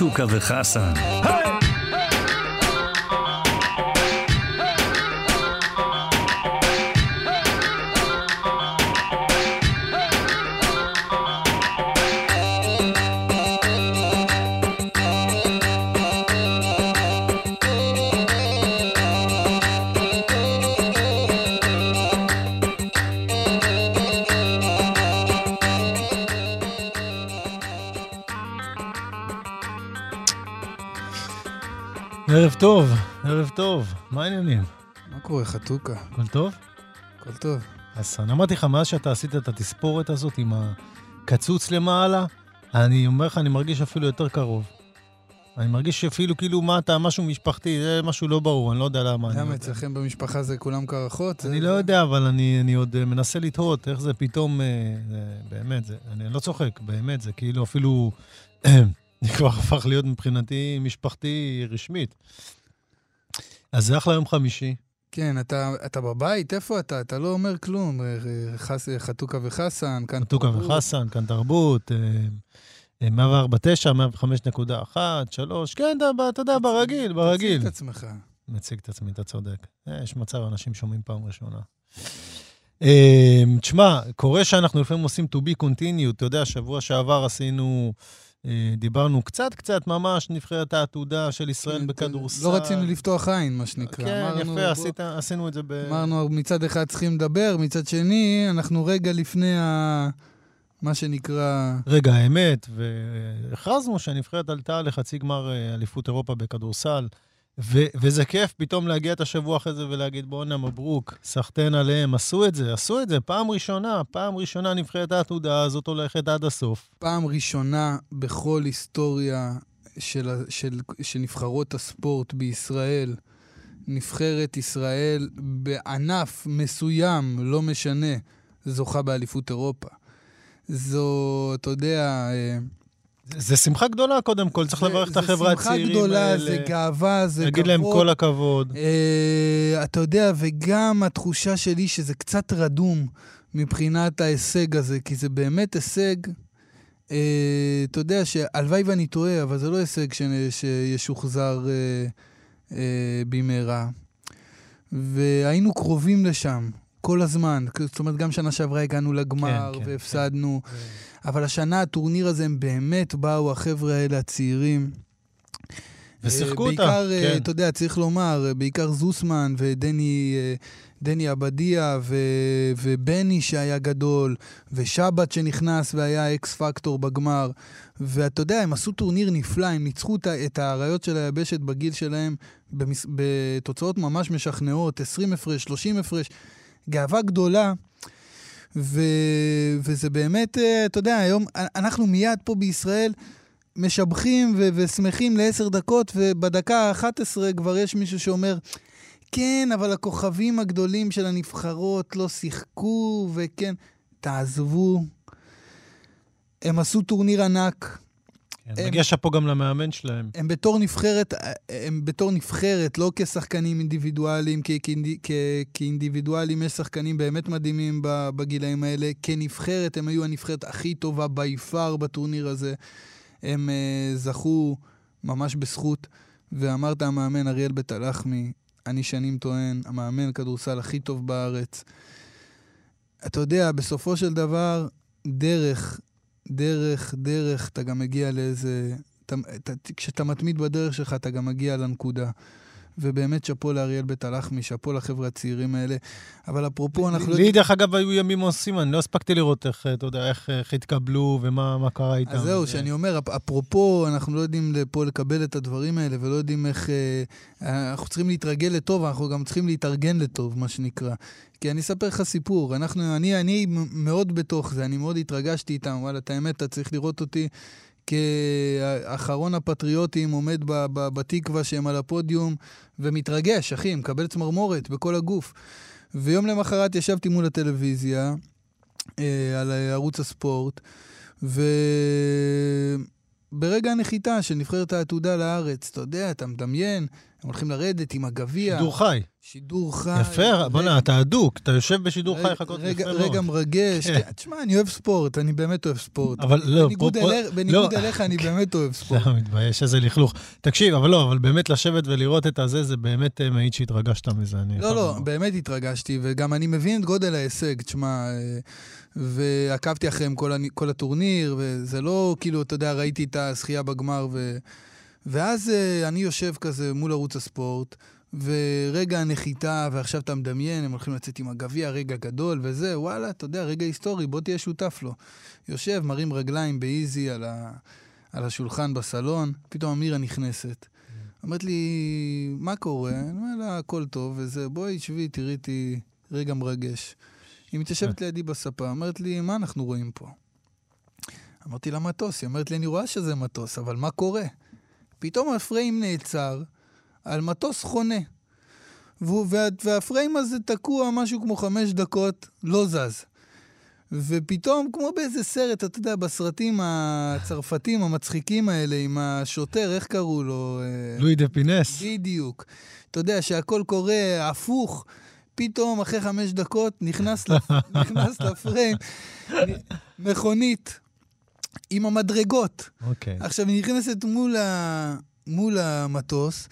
חתוכה וחסן. טוב, ערב טוב, מה העניינים? מה קורה, חתוכה? הכל טוב? הכל טוב. אז אני אמרתי לך, מאז שאתה עשית את התספורת הזאת עם הקצוץ למעלה, אני אומר לך, אני מרגיש אפילו יותר קרוב. אני מרגיש שאפילו כאילו, מה אתה, משהו משפחתי, זה משהו לא ברור, אני לא יודע למה. למה אצלכם במשפחה זה כולם קרחות? אני לא יודע, אבל אני, אני עוד מנסה לתהות איך זה פתאום, אה, באמת, זה, אני לא צוחק, באמת, זה כאילו אפילו זה כבר הפך להיות מבחינתי משפחתי רשמית. אז זה אחלה יום חמישי. כן, אתה, אתה בבית? איפה אתה? אתה לא אומר כלום. חס, חתוכה וחסן, כאן חתוכה תרבות. חתוכה וחסן, כאן תרבות. 104.9, 105.1, 3, כן, אתה, אתה יודע, ברגיל, ברגיל. מציג את עצמך. מציג את עצמי, אתה צודק. אה, יש מצב, אנשים שומעים פעם ראשונה. אה, תשמע, קורה שאנחנו לפעמים עושים to be continued. אתה יודע, שבוע שעבר עשינו... אה, דיברנו קצת קצת ממש, נבחרת העתודה של ישראל כן, בכדורסל. לא רצינו לפתוח עין, מה שנקרא. כן, אמרנו, יפה, עשית, עשינו את זה ב... אמרנו, מצד אחד צריכים לדבר, מצד שני, אנחנו רגע לפני ה... מה שנקרא... רגע האמת, והכרזנו שהנבחרת עלתה לחצי גמר אה, אליפות אירופה בכדורסל. ו- וזה כיף פתאום להגיע את השבוע אחרי זה ולהגיד, בואנה, מברוק, סחטיין עליהם. עשו את זה, עשו את זה, פעם ראשונה, פעם ראשונה נבחרת העתודה הזאת הולכת עד הסוף. פעם ראשונה בכל היסטוריה של, של, של נבחרות הספורט בישראל, נבחרת ישראל בענף מסוים, לא משנה, זוכה באליפות אירופה. זו, אתה יודע... אה, זה שמחה גדולה, קודם כל, צריך לברך את החברה הצעירים האלה. זה שמחה גדולה, זה גאווה, זה כבוד. להגיד להם כל הכבוד. אה, אתה יודע, וגם התחושה שלי שזה קצת רדום מבחינת ההישג הזה, כי זה באמת הישג, אה, אתה יודע, שהלוואי ואני טועה, אבל זה לא הישג ש, שישוחזר אה, אה, במהרה. והיינו קרובים לשם כל הזמן. זאת אומרת, גם שנה שעברה הגענו לגמר כן, כן, והפסדנו. כן. אבל השנה הטורניר הזה, הם באמת באו, החבר'ה האלה, הצעירים. ושיחקו אותה, בעיקר, כן. אתה יודע, צריך לומר, בעיקר זוסמן ודני דני עבדיה ו, ובני שהיה גדול, ושבת שנכנס והיה אקס פקטור בגמר. ואתה יודע, הם עשו טורניר נפלא, הם ניצחו את האריות של היבשת בגיל שלהם במס, בתוצאות ממש משכנעות, 20 הפרש, 30 הפרש. גאווה גדולה. ו... וזה באמת, אה, אתה יודע, היום אנחנו מיד פה בישראל משבחים ו... ושמחים לעשר דקות, ובדקה ה-11 כבר יש מישהו שאומר, כן, אבל הכוכבים הגדולים של הנבחרות לא שיחקו, וכן, תעזבו. הם עשו טורניר ענק, כן, מגיע שאפו גם למאמן שלהם. הם בתור נבחרת, הם בתור נבחרת, לא כשחקנים אינדיבידואליים, כי, כי, כי, כאינדיבידואלים יש שחקנים באמת מדהימים בגילאים האלה. כנבחרת, הם היו הנבחרת הכי טובה בי פאר בטורניר הזה. הם uh, זכו ממש בזכות, ואמרת המאמן אריאל בית הלחמי, אני שנים טוען, המאמן כדורסל הכי טוב בארץ. אתה יודע, בסופו של דבר, דרך דרך, דרך, אתה גם מגיע לאיזה... אתה, אתה, כשאתה מתמיד בדרך שלך, אתה גם מגיע לנקודה. ובאמת שאפו לאריאל בית הלחמי, שאפו לחבר'ה הצעירים האלה. אבל אפרופו, אנחנו... לי, דרך אגב, היו ימים עושים, אני לא הספקתי לראות איך, אתה יודע, איך, איך התקבלו ומה קרה איתם. אז זהו, שאני אומר, אפרופו, אנחנו לא יודעים פה לקבל את הדברים האלה, ולא יודעים איך... אה, אנחנו צריכים להתרגל לטוב, אנחנו גם צריכים להתארגן לטוב, מה שנקרא. כי אני אספר לך סיפור, אנחנו, אני, אני מאוד בתוך זה, אני מאוד התרגשתי איתם, וואלה, את האמת, אתה צריך לראות אותי כאחרון הפטריוטים, עומד ב, ב, בתקווה שהם על הפודיום, ומתרגש, אחי, מקבל צמרמורת בכל הגוף. ויום למחרת ישבתי מול הטלוויזיה, אה, על ערוץ הספורט, וברגע הנחיתה של נבחרת העתודה לארץ, אתה יודע, אתה מדמיין, הם הולכים לרדת עם הגביע. שידור חי. שידור חי. יפה, בוא'נה, אתה הדוק, אתה יושב בשידור חי חכות רגע- יפה מאוד. רגע מרגש. כן. תשמע, אני אוהב ספורט, אני באמת אוהב ספורט. אבל לא, בניגוד אליך- לא. אליך, אני באמת אוהב ספורט. לא, מתבייש, איזה לכלוך. תקשיב, אבל לא, אבל באמת לשבת ולראות את הזה, זה באמת אה, מעיד שהתרגשת מזה. לא, לא. באמת התרגשתי, וגם אני מבין את גודל ההישג, תשמע, אה, ועקבתי אחריהם כל הטורניר, וזה לא כאילו, אתה יודע, ראיתי את הזכייה בגמר, ו... ואז אה, אני יושב כזה מול ערוץ הספורט, ורגע הנחיתה, ועכשיו אתה מדמיין, הם הולכים לצאת עם הגביע, רגע גדול וזה, וואלה, אתה יודע, רגע היסטורי, בוא תהיה שותף לו. יושב, מרים רגליים באיזי על, ה... על השולחן בסלון, פתאום אמירה נכנסת. אומרת לי, מה קורה? אני אומר לה, הכל טוב, וזה, בואי, שבי, תראי אותי רגע מרגש. היא מתיישבת לידי בספה, אומרת לי, מה אנחנו רואים פה? אמרתי לה, מטוס. היא אומרת לי, אני רואה שזה מטוס, אבל מה קורה? פתאום הפריים נעצר על מטוס חונה. וה, והפריים הזה תקוע משהו כמו חמש דקות, לא זז. ופתאום, כמו באיזה סרט, אתה יודע, בסרטים הצרפתים המצחיקים האלה, עם השוטר, איך קראו לו? לואי דה פינס. בדיוק. אתה יודע שהכל קורה הפוך, פתאום אחרי חמש דקות נכנס, לפ... נכנס לפריים מכונית עם המדרגות. אוקיי. עכשיו, היא נכנסת מול, ה... מול המטוס,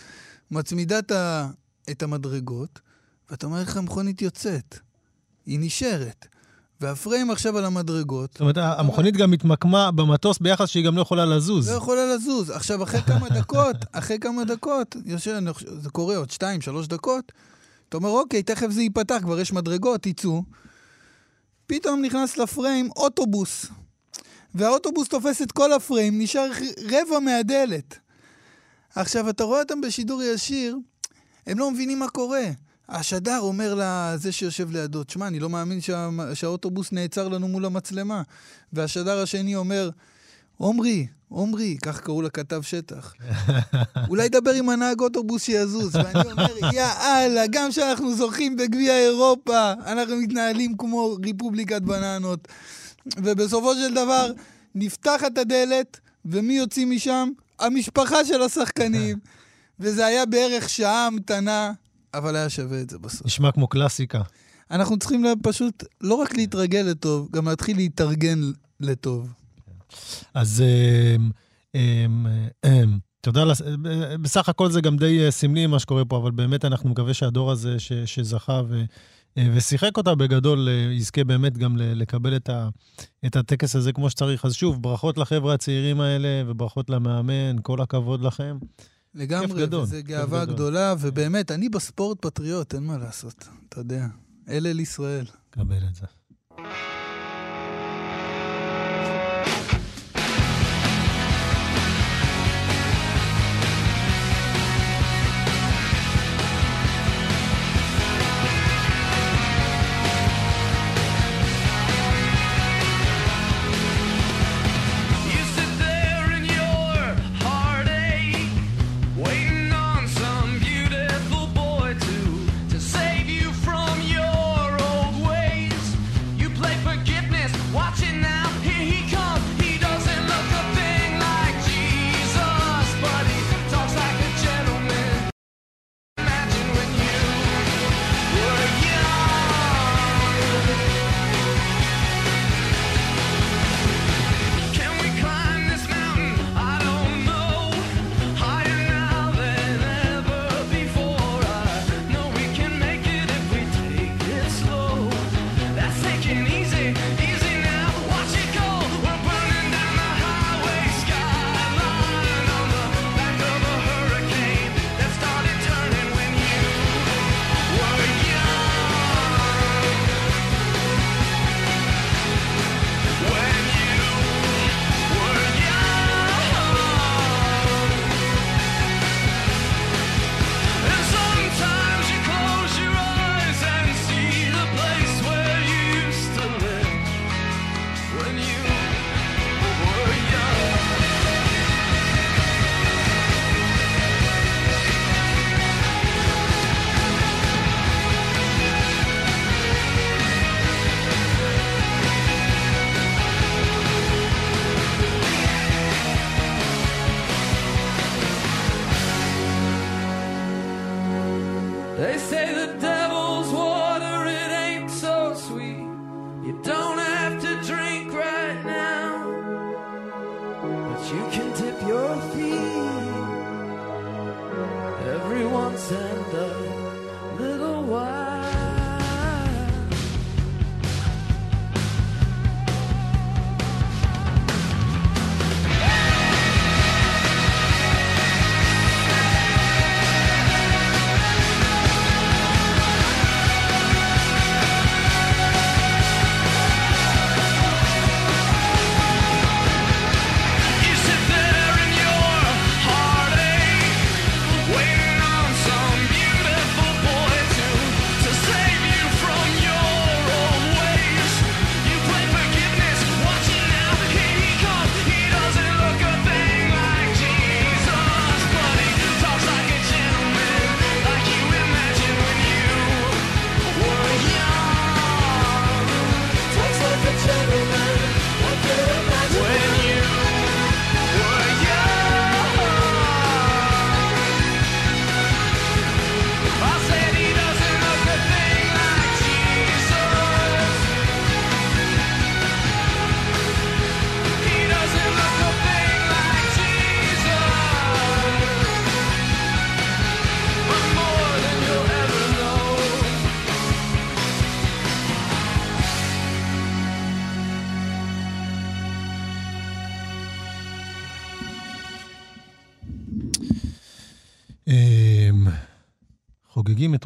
מצמידה את ה- את המדרגות, ואתה אומר איך המכונית יוצאת. היא נשארת. והפריים עכשיו על המדרגות, זאת אומרת, המכונית גם התמקמה במטוס ביחס שהיא גם לא יכולה לזוז. לא יכולה לזוז. עכשיו, אחרי כמה דקות, אחרי כמה דקות, יושב, זה קורה עוד שתיים, שלוש דקות, אתה אומר, אוקיי, תכף זה ייפתח, כבר יש מדרגות, תצאו. פתאום נכנס לפריים אוטובוס. והאוטובוס תופס את כל הפריים, נשאר רבע מהדלת. עכשיו, אתה רואה אותם בשידור ישיר, הם לא מבינים מה קורה. השדר אומר לזה שיושב לידו, תשמע, אני לא מאמין שה... שהאוטובוס נעצר לנו מול המצלמה. והשדר השני אומר, עומרי, עומרי, כך קראו לכתב שטח. אולי דבר עם הנהג אוטובוס שיזוז. ואני אומר, יא אללה, גם כשאנחנו זוכים בגביע אירופה, אנחנו מתנהלים כמו ריפובליקת בננות. ובסופו של דבר, נפתחת הדלת, ומי יוצאים משם? המשפחה של השחקנים. וזה היה בערך שעה המתנה, אבל היה שווה את זה בסוף. נשמע כמו קלאסיקה. אנחנו צריכים פשוט לא רק להתרגל לטוב, גם להתחיל להתארגן לטוב. אז אמ, אמ, אמ, תודה, לס- ב- בסך הכל זה גם די אה, סמלי מה שקורה פה, אבל באמת אנחנו מקווה שהדור הזה שזכה ו- אה, ושיחק אותה בגדול, אה, יזכה באמת גם לקבל את ה- את הטקס הזה כמו שצריך. אז שוב, ברכות לחבר'ה הצעירים האלה וברכות למאמן, כל הכבוד לכם. לגמרי, גדול, וזו גאווה גדול. גדולה, ובאמת, אני בספורט פטריוט, אין מה לעשות, אתה יודע. אלה אל ישראל. קבל את זה.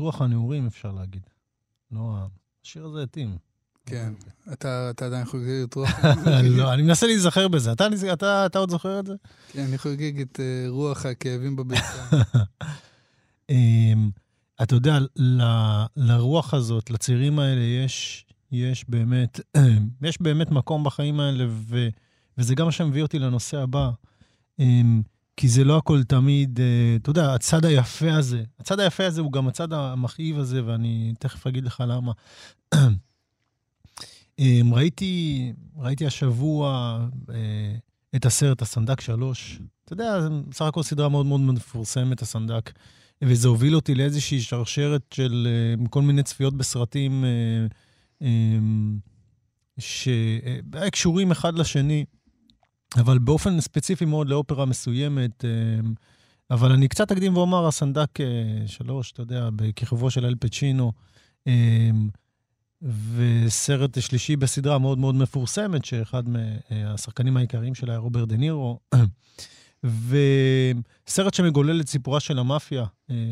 רוח הנעורים, אפשר להגיד. לא, השיר הזה התאים. כן. אתה אתה עדיין חוגג את רוח... לא, אני מנסה להיזכר בזה. אתה, עוד זוכר את זה? כן, אני חוגג את אה, רוח הכאבים בביצה. אמ, אתה יודע, לרוח הזאת, לצעירים האלה, יש, יש באמת, יש באמת מקום בחיים האלה, ו, וזה גם מה שמביא אותי לנושא הבא. אמ, כי זה לא הכל תמיד, אה, אתה יודע, הצד היפה הזה, הצד היפה הזה הוא גם הצד המכאיב הזה, ואני תכף אגיד לך למה. אמ, ראיתי, ראיתי השבוע אה, את הסרט הסנדק 3. אתה יודע, בסך הכל סדרה מאוד מאוד מפורסמת, הסנדק. וזה הוביל אותי לאיזושהי שרשרת של אה, כל מיני צפיות בסרטים אה, אה, שהיו קשורים אחד לשני, אבל באופן ספציפי מאוד לאופרה מסוימת. אה, אבל אני קצת אקדים ואומר, הסנדק אה, שלוש, אתה יודע, בכיכובו של אל פצ'ינו, אה, וסרט שלישי בסדרה מאוד מאוד מפורסמת, שאחד מהשחקנים העיקריים שלה היה רוברט דה נירו. וסרט שמגולל את סיפורה של המאפיה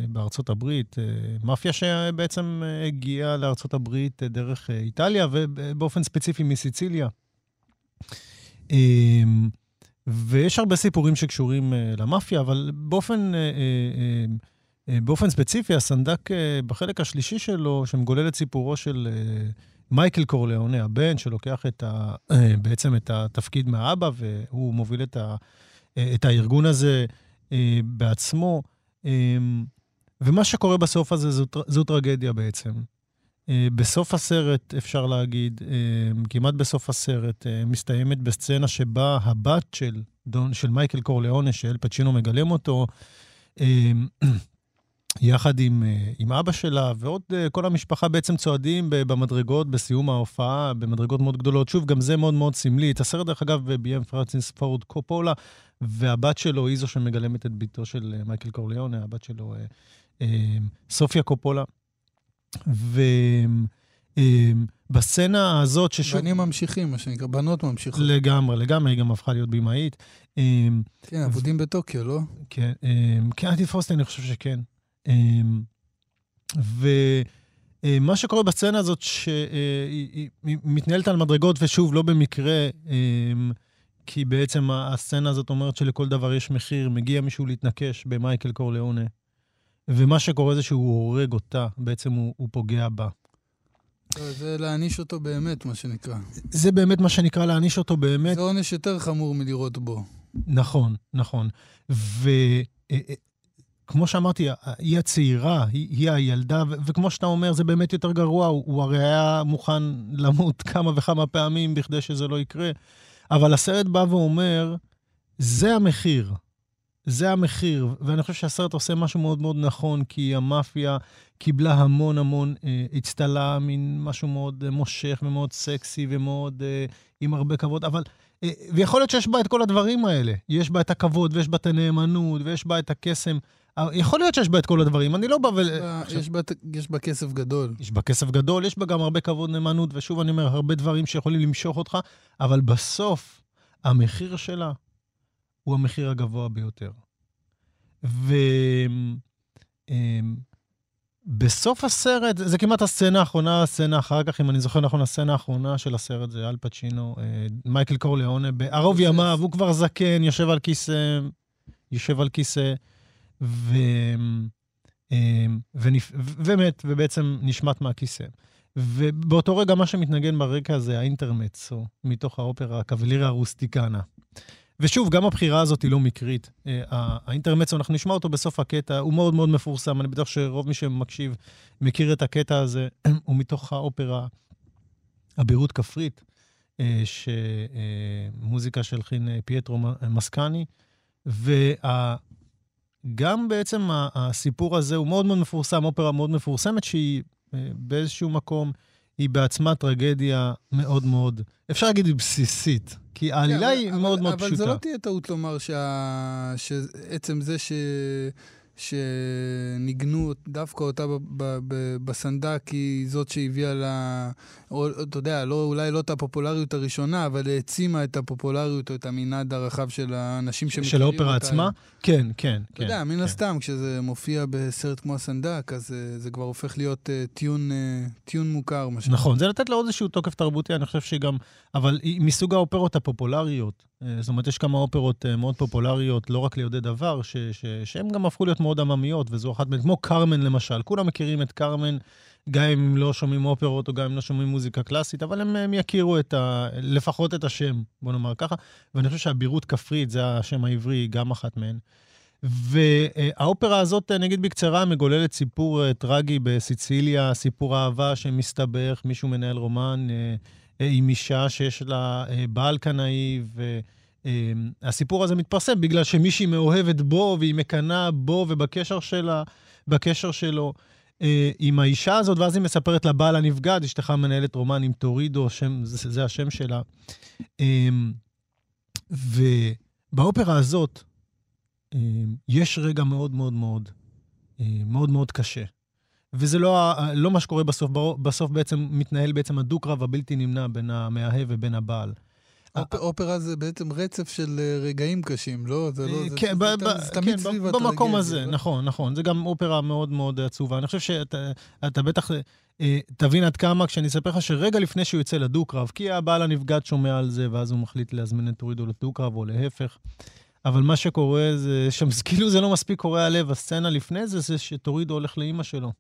בארצות הברית, מאפיה שבעצם הגיעה לארצות הברית דרך איטליה, ובאופן ספציפי מסיציליה. אה, ויש הרבה סיפורים שקשורים אה, למאפיה, אבל באופן, אה, אה, באופן ספציפי, הסנדק בחלק השלישי שלו, שמגולל את סיפורו של מייקל קורליאונה, הבן, שלוקח את ה, בעצם את התפקיד מהאבא, והוא מוביל את, ה, את הארגון הזה בעצמו. אה, ומה שקורה בסוף הזה זו, זו טרגדיה בעצם. אה, בסוף הסרט, אפשר להגיד, אה, כמעט בסוף הסרט, אה, מסתיימת בסצנה שבה הבת של, דון, של מייקל קורליאונה, שאל פצ'ינו מגלם אותו, יחד עם, עם אבא שלה, ועוד כל המשפחה בעצם צועדים במדרגות בסיום ההופעה, במדרגות מאוד גדולות. שוב, גם זה מאוד מאוד סמלי. את הסרט, דרך אגב, ביים פרנסיס פורד קופולה, והבת שלו היא זו שמגלמת את בתו של מייקל קורליאונה, הבת שלו, סופיה קופולה. ובסצנה הזאת, ששוב... בנים ממשיכים, מה שנקרא, בנות ממשיכות. לגמרי, לגמרי, היא גם הפכה להיות במאית. אה, כן, אבודים בטוקיו, לא? כן, כן, תתפוס אותי, אני חושב שכן. ומה שקורה בסצנה הזאת, שהיא היא מתנהלת על מדרגות, ושוב, לא במקרה, כי בעצם הסצנה הזאת אומרת שלכל דבר יש מחיר, מגיע מישהו להתנקש במייקל קורליאונה, ומה שקורה זה שהוא הורג אותה, בעצם הוא, הוא פוגע בה. לא, זה להעניש אותו באמת, מה שנקרא. זה באמת מה שנקרא להעניש אותו באמת. זה עונש יותר חמור מלירות בו. נכון, נכון. וכמו שאמרתי, היא הצעירה, היא, היא הילדה, ו- וכמו שאתה אומר, זה באמת יותר גרוע, הוא, הוא הרי היה מוכן למות כמה וכמה פעמים בכדי שזה לא יקרה. אבל הסרט בא ואומר, זה המחיר. זה המחיר, ואני חושב שהסרט עושה משהו מאוד מאוד נכון, כי המאפיה קיבלה המון המון אה, אצטלה, מין משהו מאוד אה, מושך ומאוד סקסי ומאוד אה, עם הרבה כבוד, אבל... אה, ויכול להיות שיש בה את כל הדברים האלה. יש בה את הכבוד, ויש בה את הנאמנות, ויש בה את הקסם. אה, יכול להיות שיש בה את כל הדברים, אני לא בא ו... עכשיו, יש בה- יש בה כסף גדול. יש בה כסף גדול, יש בה גם הרבה כבוד נאמנות, ושוב אני אומר, הרבה דברים שיכולים למשוך אותך, אבל בסוף, המחיר שלה הוא המחיר הגבוה ביותר. ובסוף הסרט, זה כמעט הסצנה האחרונה, הסצנה אחר כך, אם אני זוכר נכון, הסצנה האחרונה של הסרט זה אל פצ'ינו, אה, מייקל קורליאונה, בערוב. ימיו, הוא כבר זקן, יושב על כיסא, יושב על כיסא, ו... אמ, ונפ... ומת, ובעצם נשמט מהכיסא. ובאותו רגע מה שמתנגן ברקע זה האינטרמצו, מתוך האופרה הקבלירה הרוסטיקנה. ושוב, גם הבחירה הזאת היא לא מקרית. אה, האינטרמצו, אנחנו נשמע אותו בסוף הקטע, הוא מאוד מאוד מפורסם, אני בטוח שרוב מי שמקשיב מכיר את הקטע הזה, הוא מתוך האופרה הבירות כפרית, אה, שמוזיקה שהלחין אה, פייטרו מסקני, וה... גם בעצם הסיפור הזה הוא מאוד מאוד מפורסם, אופרה מאוד מפורסמת, שהיא באיזשהו מקום, היא בעצמה טרגדיה מאוד מאוד, אפשר להגיד בסיסית, כי העלילה כן, היא אבל- מאוד מאוד אבל פשוטה. זו לא תהיה טעות לומר שה- שעצם זה ש... שניגנו דווקא אותה בסנדק היא זאת שהביאה לה, או אתה יודע, לא, אולי לא את הפופולריות הראשונה, אבל העצימה את הפופולריות או את המנעד הרחב של האנשים שמכירים של אותה. האופרה עצמה? כן, כן, אתה כן. יודע, מן כן. הסתם, כשזה מופיע בסרט כמו הסנדק, אז אה, זה כבר הופך להיות אה, טיון, אה, טיון מוכר. נכון, זה לתת לו עוד איזשהו תוקף תרבותי, אני חושב שגם... אבל היא מסוג האופרות הפופולריות. אה, זאת אומרת, יש כמה אופרות אה, מאוד פופולריות, לא רק ליודעי דבר, ש, ש, שהן גם הפכו להיות מאוד עממיות, וזו אחת מהן, כמו קרמן למשל. כולם מכירים את קרמן, גם אם לא שומעים אופרות או גם אם לא שומעים מוזיקה קלאסית, אבל הם, הם יכירו את ה, לפחות את השם, בוא נאמר ככה. ואני חושב שהבירות כפרית, זה השם העברי, גם אחת מהן. והאופרה הזאת, נגיד בקצרה, מגוללת סיפור אה, טרגי בסיציליה, סיפור אהבה שמסתבך, מישהו מנהל רומן אה, אה, עם אישה שיש לה אה, בעל קנאי, והסיפור הזה מתפרסם בגלל שמישהי מאוהבת בו והיא מקנאה בו ובקשר שלה, בקשר שלו. אה, עם האישה הזאת, ואז היא מספרת לבעל הנבגד, אשתך מנהלת רומן עם טורידו, שם, זה, זה השם שלה. אה, ובאופרה הזאת, אה, יש רגע מאוד מאוד מאוד, אה, מאוד מאוד קשה. וזה לא, לא מה שקורה בסוף, בסוף בעצם מתנהל בעצם הדו-קרב הבלתי נמנע בין המאהב ובין הבעל. אופ- אופרה זה בעצם רצף של אה, רגעים קשים, לא? זה לא... אה, כן, זה ב- זה כן, סביב ב- הטרגדיה. במקום הזה, לא? נכון, נכון. זה גם אופרה מאוד מאוד עצובה. אני חושב שאתה אתה בטח אה, תבין עד כמה כשאני אספר לך שרגע לפני שהוא יוצא לדו-קרב, כי הבעל הנבגד שומע על זה, ואז הוא מחליט להזמין את טורידו לדו-קרב, או להפך. אבל מה שקורה זה, שם, כאילו זה לא מספיק קורע לב, הסצנה לפני זה, זה שטורידו הולך לאימא שלו.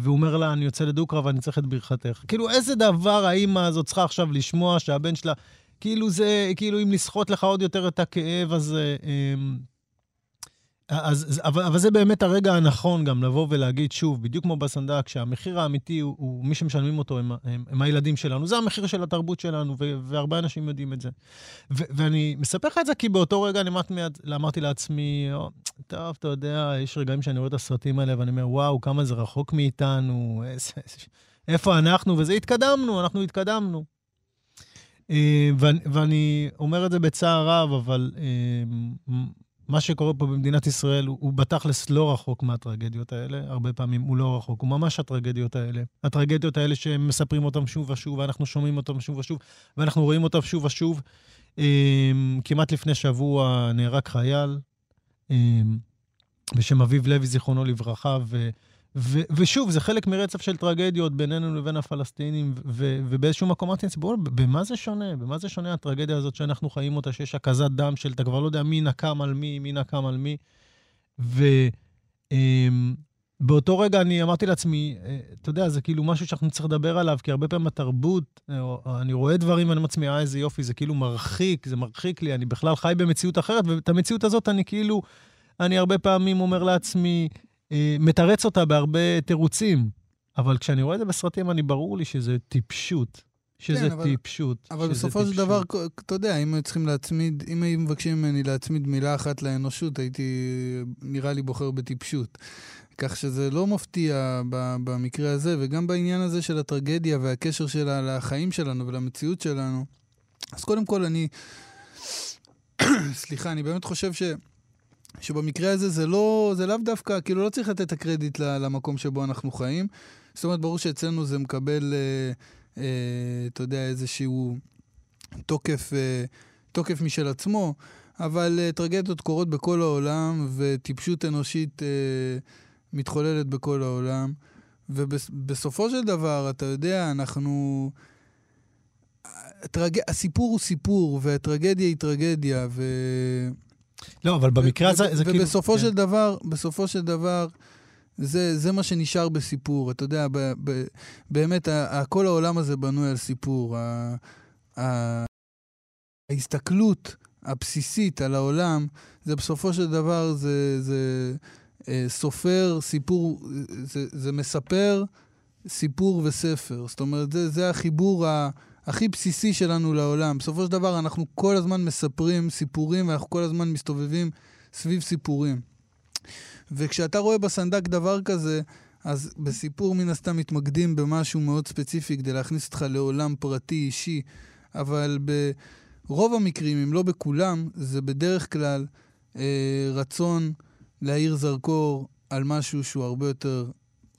והוא אומר לה, אני יוצא לדו-קרב, אני צריך את ברכתך. כאילו, איזה דבר האימא הזאת צריכה עכשיו לשמוע שהבן שלה... כאילו זה, כאילו אם לסחוט לך עוד יותר את הכאב, אז... אה, אז, אבל, אבל זה באמת הרגע הנכון גם לבוא ולהגיד שוב, בדיוק כמו בסנדק, שהמחיר האמיתי הוא, הוא מי שמשלמים אותו הם, הם, הם הילדים שלנו. זה המחיר של התרבות שלנו, ו, והרבה אנשים יודעים את זה. ו, ואני מספר לך את זה כי באותו רגע אני מיד- אמרתי לעצמי, "או, טוב, אתה יודע, יש רגעים שאני רואה את הסרטים האלה ואני אומר, וואו, כמה זה רחוק מאיתנו, איזה, איפה אנחנו, וזה התקדמנו, אנחנו התקדמנו. אה, ואני אומר את זה בצער רב, אבל אה, מה שקורה פה במדינת ישראל הוא, הוא בתכלס לא רחוק מהטרגדיות האלה, הרבה פעמים הוא לא רחוק, הוא ממש הטרגדיות האלה. הטרגדיות האלה שהם מספרים אותם שוב ושוב, ואנחנו שומעים אותם שוב ושוב, ואנחנו רואים אותם שוב ושוב. אה, כמעט לפני שבוע נהרג חייל אה, בשם אביב לוי, זיכרונו לברכה, ו... ו- ושוב, זה חלק מרצף של טרגדיות בינינו לבין הפלסטינים, ו- ובאיזשהו מקום אמרתי לעצמי, במה זה שונה? במה זה שונה הטרגדיה הזאת שאנחנו חיים אותה, שיש הקזת דם של, אתה כבר לא יודע מי נקם על מי, מי נקם על מי. ובאותו רגע אני אמרתי לעצמי, אה, אתה יודע, זה כאילו משהו שאנחנו נצטרך לדבר עליו, כי הרבה פעמים התרבות, אה, אני רואה דברים ואני אומר לעצמי, אה, איזה יופי, זה כאילו מרחיק, זה מרחיק לי, אני בכלל חי במציאות אחרת, ואת המציאות הזאת אני כאילו, אני הרבה פעמים אומר לעצמי, מתרץ אותה בהרבה תירוצים, אבל כשאני רואה את זה בסרטים, אני ברור לי שזה טיפשות. שזה כן, אבל- טיפשות. אבל שזה בסופו של. דבר, אתה יודע, אם היו צריכים להצמיד, אם היו מבקשים ממני להצמיד מילה אחת לאנושות, הייתי, נראה לי, בוחר בטיפשות. כך שזה לא מפתיע במקרה הזה, וגם בעניין הזה של הטרגדיה והקשר שלה לחיים שלנו ולמציאות שלנו. אז קודם כל, אני... סליחה, אני באמת חושב ש... שבמקרה הזה זה לא, זה לאו דווקא, כאילו לא צריך לתת את הקרדיט למקום שבו אנחנו חיים. זאת אומרת, ברור שאצלנו זה מקבל, אה, אה, אתה יודע, איזשהו תוקף, אה, תוקף משל עצמו, אבל אה, טרגדיות קורות בכל העולם, וטיפשות אנושית אה, מתחוללת בכל העולם. ובסופו של דבר, אתה יודע, אנחנו... הטרג... הסיפור הוא סיפור, והטרגדיה היא טרגדיה, ו... לא, אבל במקרה הזה זה כאילו... ובסופו כן. של דבר, בסופו של דבר, זה, זה מה שנשאר בסיפור. אתה יודע, ב, ב, באמת, ה, ה, כל העולם הזה בנוי על סיפור. ה, ה, ההסתכלות הבסיסית על העולם, זה בסופו של דבר, זה, זה אה, סופר, סיפור, זה, זה מספר סיפור וספר. זאת אומרת, זה, זה החיבור ה... הכי בסיסי שלנו לעולם. בסופו של דבר אנחנו כל הזמן מספרים סיפורים ואנחנו כל הזמן מסתובבים סביב סיפורים. וכשאתה רואה בסנדק דבר כזה, אז בסיפור מן הסתם מתמקדים במשהו מאוד ספציפי כדי להכניס אותך לעולם פרטי אישי, אבל ברוב המקרים, אם לא בכולם, זה בדרך כלל אה, רצון להאיר זרקור על משהו שהוא הרבה יותר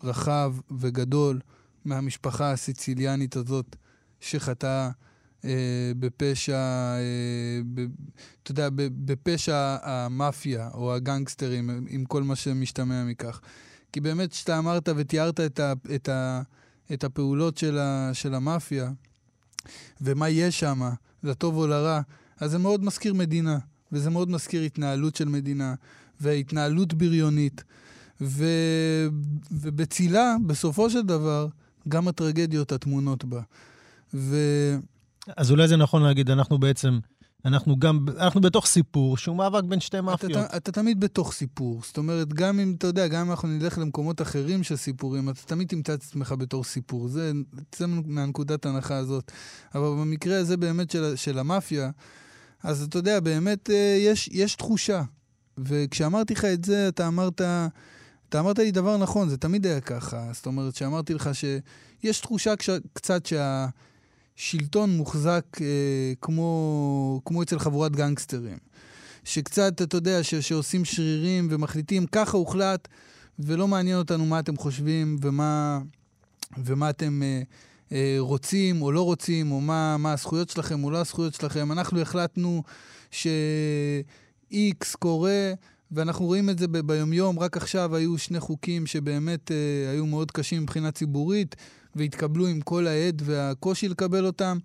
רחב וגדול מהמשפחה הסיציליאנית הזאת שחטאה אה, בפשע, אה, ב, אתה יודע, בפשע המאפיה או הגנגסטרים, עם כל מה שמשתמע מכך. כי באמת, כשאתה אמרת ותיארת את, ה, את, ה, את הפעולות של, ה, של המאפיה, ומה יש שם, לטוב או לרע, אז זה מאוד מזכיר מדינה, וזה מאוד מזכיר התנהלות של מדינה, והתנהלות בריונית. ו... ובצילה, בסופו של דבר, גם הטרגדיות הטמונות בה. ו... אז אולי זה נכון להגיד, אנחנו בעצם, אנחנו גם, אנחנו בתוך סיפור שהוא מאבק בין שתי אתה, מאפיות. אתה, אתה תמיד בתוך סיפור. זאת אומרת, גם אם, אתה יודע, גם אם אנחנו נלך למקומות אחרים של סיפורים, אתה תמיד תמצא את עצמך בתור סיפור. זה, זה מהנקודת ההנחה הזאת. אבל במקרה הזה באמת של, של המאפיה, אז אתה יודע, באמת אה, יש, יש תחושה. וכשאמרתי לך את זה, אתה אמרת, אתה אמרת לי דבר נכון, זה תמיד היה ככה. זאת אומרת, שאמרתי לך שיש תחושה כש, קצת שה... שלטון מוחזק אה, כמו, כמו אצל חבורת גנגסטרים. שקצת, אתה יודע, ש, שעושים שרירים ומחליטים, ככה הוחלט, ולא מעניין אותנו מה אתם חושבים ומה, ומה אתם אה, אה, רוצים או לא רוצים, או מה, מה הזכויות שלכם או לא הזכויות שלכם. אנחנו החלטנו ש-X קורה, ואנחנו רואים את זה ב- ביומיום. רק עכשיו היו שני חוקים שבאמת אה, היו מאוד קשים מבחינה ציבורית. והתקבלו עם כל העד והקושי לקבל אותם,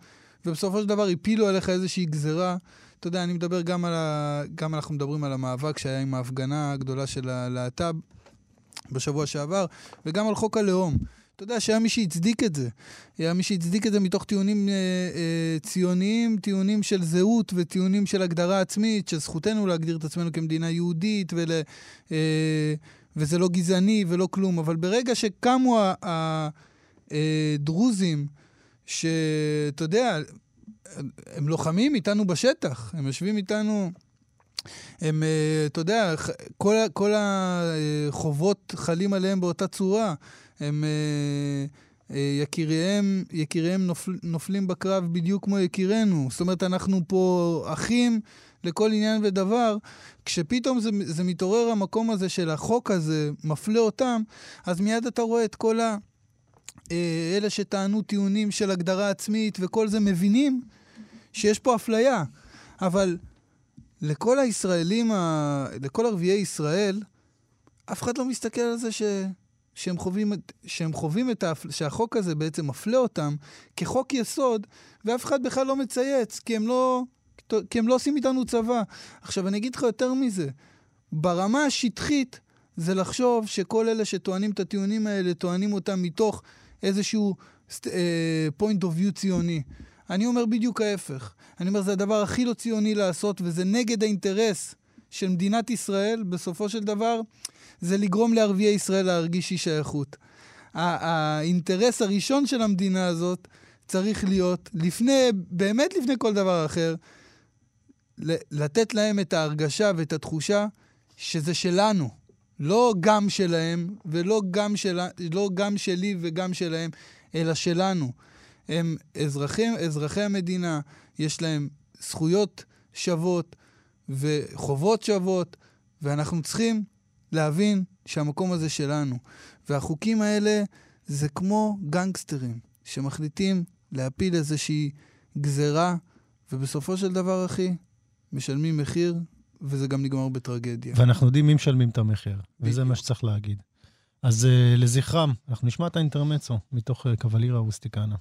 ובסופו של דבר הפילו עליך איזושהי גזרה. אתה יודע, אני מדבר גם על ה... גם אנחנו מדברים על המאבק שהיה עם ההפגנה הגדולה של הלהט"ב בשבוע שעבר, וגם על חוק הלאום. אתה יודע שהיה מי שהצדיק את זה. היה מי שהצדיק את זה מתוך טיעונים אה, אה, ציוניים, טיעונים של זהות וטיעונים של הגדרה עצמית, של זכותנו להגדיר את עצמנו כמדינה יהודית, ול, אה, וזה לא גזעני ולא כלום. אבל ברגע שקמו ה... ה אה, שאתה יודע, הם לוחמים איתנו בשטח, הם יושבים איתנו, הם, אה, אתה יודע, כל, כל החובות חלים עליהם באותה צורה. הם, אה, אה, יקיריהם, יקיריהם נופל, נופלים בקרב בדיוק כמו יקירנו. זאת אומרת, אנחנו פה אחים לכל עניין ודבר. כשפתאום זה, זה מתעורר המקום הזה של החוק הזה, מפלה אותם, אז מיד אתה רואה את כל ה... אה, אלה שטענו טיעונים של הגדרה עצמית וכל זה מבינים שיש פה אפליה. אבל לכל הישראלים, ה... לכל ערביי ישראל, אף אחד לא מסתכל על זה ש... שהם חווים, שהם חווים את האפ... שהחוק הזה בעצם מפלה אותם כחוק יסוד, ואף אחד בכלל לא מצייץ, כי הם לא, כי הם לא עושים איתנו צבא. עכשיו, אני אגיד לך יותר מזה, ברמה השטחית, זה לחשוב שכל אלה שטוענים את הטיעונים האלה, טוענים אותם מתוך איזשהו אה, point of view ציוני. אני אומר בדיוק ההפך. אני אומר, זה הדבר הכי לא ציוני לעשות, וזה נגד האינטרס של מדינת ישראל, בסופו של דבר, זה לגרום לערביי ישראל להרגיש אי שייכות. האינטרס הראשון של המדינה הזאת צריך להיות, לפני, באמת לפני כל דבר אחר, לתת להם את ההרגשה ואת התחושה שזה שלנו. לא גם שלהם, ולא גם, של, לא גם שלי וגם שלהם, אלא שלנו. הם אזרחים, אזרחי המדינה, יש להם זכויות שוות וחובות שוות, ואנחנו צריכים להבין שהמקום הזה שלנו. והחוקים האלה זה כמו גנגסטרים, שמחליטים להפיל איזושהי גזרה, ובסופו של דבר, אחי, משלמים מחיר, וזה גם נגמר בטרגדיה. ואנחנו יודעים מי משלמים את המחיר, וזה. מה שצריך להגיד. אז uh, לזכרם, אנחנו נשמע את האינטרמצו מתוך uh, קוולירה רוסטיקנה.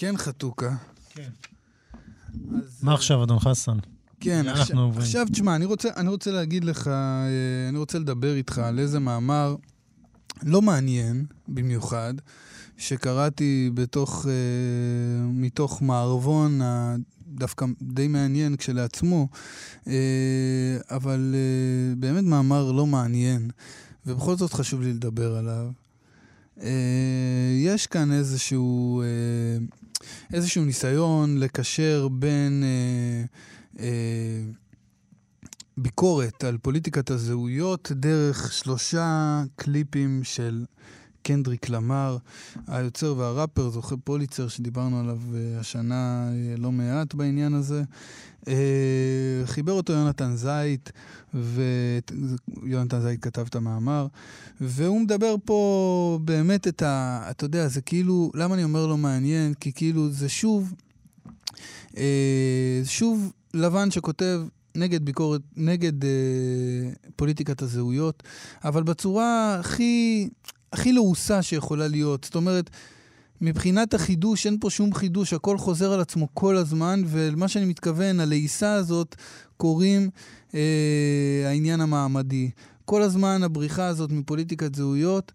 כן, חתוכה. כן. אז, מה עכשיו, אדון חסן? כן, עכשיו. עכשיו תשמע, אני רוצה, אני רוצה להגיד לך, אה, אני רוצה לדבר איתך על איזה מאמר לא מעניין במיוחד, שקראתי בתוך, אה, מתוך מערבון ה- דווקא די מעניין כשלעצמו, אה, אבל באמת מאמר לא מעניין, ובכל זאת חשוב לי לדבר עליו. יש כאן איזשהו, איזשהו ניסיון לקשר בין... אה, אה, ביקורת על פוליטיקת הזהויות דרך שלושה קליפים של קנדריק למר, היוצר והראפר, זוכה פוליצר, שדיברנו עליו אה, השנה אה, לא מעט בעניין הזה. אה, חיבר אותו יונתן זייט, ויונתן זייט כתב את המאמר, והוא מדבר פה באמת את ה... אתה יודע, זה כאילו, למה אני אומר לא מעניין? כי כאילו זה שוב, שוב לבן שכותב נגד ביקורת, נגד אה, פוליטיקת הזהויות, אבל בצורה הכי, הכי לעוסה שיכולה להיות. זאת אומרת, מבחינת החידוש, אין פה שום חידוש, הכל חוזר על עצמו כל הזמן, ולמה שאני מתכוון, הלעיסה הזאת, קוראים אה, העניין המעמדי. כל הזמן הבריחה הזאת מפוליטיקת זהויות,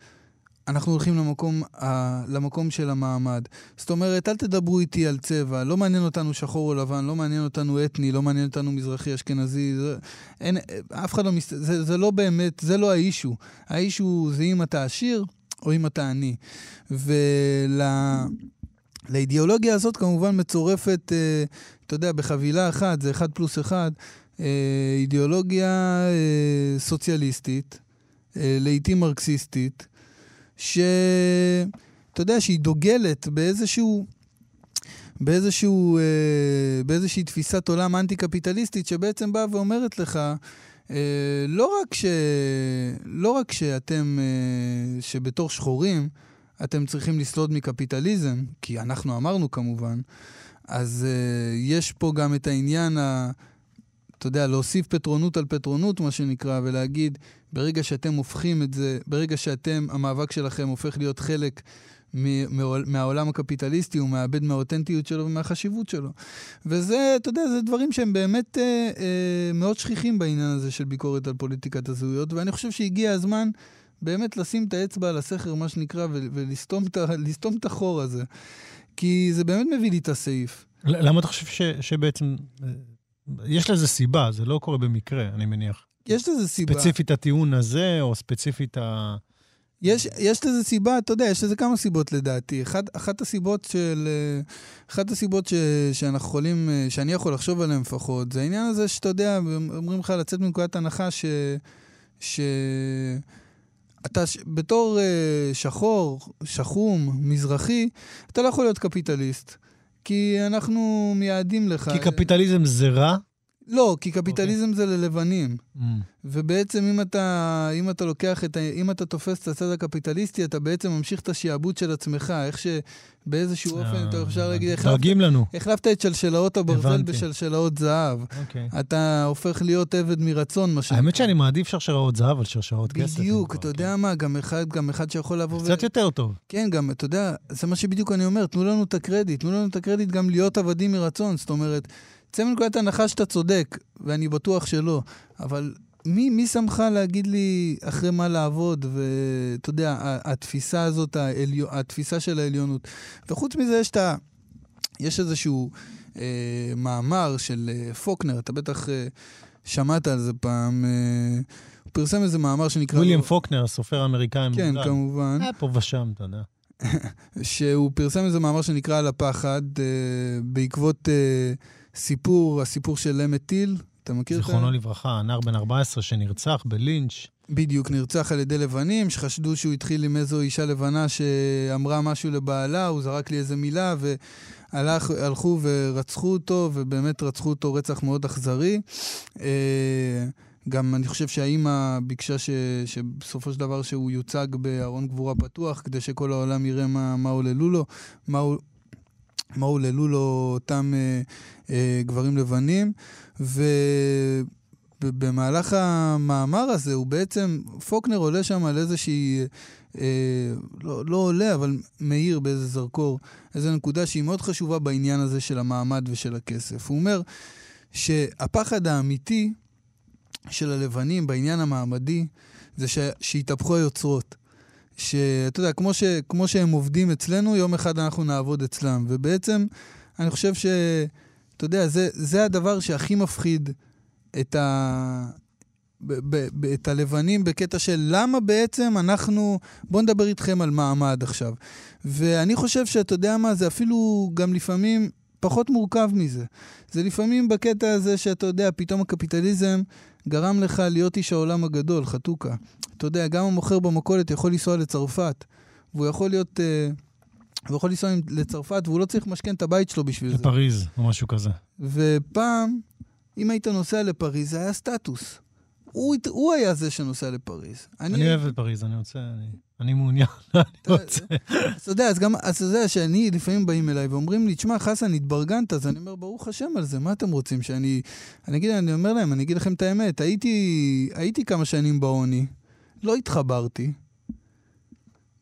אנחנו הולכים למקום, ה, למקום של המעמד. זאת אומרת, אל תדברו איתי על צבע, לא מעניין אותנו שחור או לבן, לא מעניין אותנו אתני, לא מעניין אותנו מזרחי, אשכנזי, זה, אין, אף אחד לא מס... זה, זה לא באמת, זה לא האישו. האישו זה אם אתה עשיר או אם אתה עני. ולאידיאולוגיה הזאת כמובן מצורפת, אה, אתה יודע, בחבילה אחת, זה אחד פלוס אחד, אה, אידיאולוגיה אה, סוציאליסטית, אה, לעיתים מרקסיסטית, שאתה יודע, שהיא דוגלת באיזשהו... באיזשהו, אה, באיזושהי תפיסת עולם אנטי-קפיטליסטית שבעצם באה ואומרת לך, אה, לא, רק ש, לא רק שאתם, אה, שבתור שחורים, אתם צריכים לסלוד מקפיטליזם, כי אנחנו אמרנו כמובן, אז אה, יש פה גם את העניין, ה, אתה יודע, להוסיף פטרונות על פטרונות, מה שנקרא, ולהגיד, ברגע שאתם הופכים את זה, ברגע שאתם, המאבק שלכם הופך להיות חלק מהעולם הקפיטליסטי, הוא מאבד מהאותנטיות שלו ומהחשיבות שלו. וזה, אתה יודע, זה דברים שהם באמת אה, אה, מאוד שכיחים בעניין הזה של ביקורת על פוליטיקת הזהויות, ואני חושב שהגיע הזמן באמת לשים את האצבע על הסכר, מה שנקרא, ולסתום את החור הזה. כי זה באמת מביא לי את הסעיף. למה אתה חושב ש, שבעצם... יש לזה סיבה, זה לא קורה במקרה, אני מניח. יש לזה סיבה. ספציפית הטיעון הזה, או ספציפית ה... יש, יש לזה סיבה, אתה יודע, יש לזה כמה סיבות לדעתי. אחד, אחת הסיבות של... אחת הסיבות ש, שאנחנו יכולים, שאני יכול לחשוב עליהן לפחות, זה העניין הזה שאתה יודע, אומרים לך לצאת מנקודת הנחה ש... ש... אתה ש... בתור אה, שחור, שחום, מזרחי, אתה לא יכול להיות קפיטליסט. כי אנחנו מייעדים לך... כי קפיטליזם זה רע? לא, כי קפיטליזם זה ללבנים. Mm. ובעצם אם אתה, אם אתה לוקח את ה... אם אתה תופס את הצד הקפיטליסטי, אתה בעצם ממשיך את השעבוד של עצמך, איך שבאיזשהו אופן אתה אפשר להגיד, אה, דואגים לנו. החלפת את שלשלאות הברזל הבנתי. בשלשלאות זהב. אוקיי. אתה הופך להיות עבד מרצון, מה שנקרא. האמת שאני מעדיף שרשראות זהב על שרשראות כסף. בדיוק, אתה יודע מה, גם אחד, גם אחד שיכול לבוא כן. קצת יותר טוב. כן, גם, אתה יודע, זה מה שבדיוק אני אומר, תנו לנו את הקרדיט, תנו לנו את הקרדיט גם להיות עבדים מרצון. זאת אומרת, צא מנקודת הנחה שאתה צודק, ואני בטוח שלא, אבל מי, מי שמך להגיד לי אחרי מה לעבוד, ואתה יודע, התפיסה הזאת, העליו, התפיסה של העליונות. וחוץ מזה יש את ה... יש איזשהו אה, מאמר של אה, פוקנר, אתה בטח אה, שמעת על זה פעם, אה, הוא פרסם איזה מאמר שנקרא... וויליאם פוקנר, הסופר האמריקאי כן, המודע. כמובן. היה פה ושם, אתה יודע. שהוא פרסם איזה מאמר שנקרא על הפחד, אה, בעקבות אה, סיפור, הסיפור של אמת טיל. אתה מכיר את ה... זיכרונו לברכה, נער בן 14 שנרצח בלינץ'. בדיוק, נרצח על ידי לבנים, שחשדו שהוא התחיל עם איזו אישה לבנה שאמרה משהו לבעלה, הוא זרק לי איזה מילה, והלכו ורצחו אותו, ובאמת רצחו אותו רצח מאוד אכזרי. אה, גם אני חושב שהאימא ביקשה ש, שבסופו של דבר שהוא יוצג בארון קבורה פתוח, כדי שכל העולם יראה מה, מה עוללו לו, מה, מה עוללו לו אותם אה, אה, גברים לבנים. ובמהלך המאמר הזה, הוא בעצם, פוקנר עולה שם על איזושהי, אה, לא, לא עולה, אבל מאיר באיזה זרקור, איזו נקודה שהיא מאוד חשובה בעניין הזה של המעמד ושל הכסף. הוא אומר שהפחד האמיתי של הלבנים בעניין המעמדי, זה ש... שהתהפכו היוצרות. שאתה יודע, כמו, ש... כמו שהם עובדים אצלנו, יום אחד אנחנו נעבוד אצלם. ובעצם, אני חושב ש... אתה יודע, זה, זה הדבר שהכי מפחיד את, ה... ב- ב- ב- את הלבנים בקטע של למה בעצם אנחנו... בואו נדבר איתכם על מעמד עכשיו. ואני חושב שאתה יודע מה, זה אפילו גם לפעמים פחות מורכב מזה. זה לפעמים בקטע הזה שאתה יודע, פתאום הקפיטליזם גרם לך להיות איש העולם הגדול, חתוכה. אתה יודע, גם המוכר במכולת יכול לנסוע לצרפת, והוא יכול להיות... אה, הוא יכול לנסוע לצרפת והוא לא צריך למשכן את הבית שלו בשביל זה. לפריז, או משהו כזה. ופעם, אם היית נוסע לפריז, זה היה סטטוס. הוא, הוא היה זה שנוסע לפריז. אני אוהב את פריז, אני רוצה... אני- אני מעוניין, אני רוצה. אז אתה יודע, אז גם, אז אתה יודע שאני, לפעמים באים אליי ואומרים לי, תשמע, חסן, התברגנת, אז אני אומר, ברוך השם על זה, מה אתם רוצים שאני... אני אגיד, אני אומר להם, אני אגיד לכם את האמת, הייתי, הייתי כמה שנים בעוני, לא התחברתי.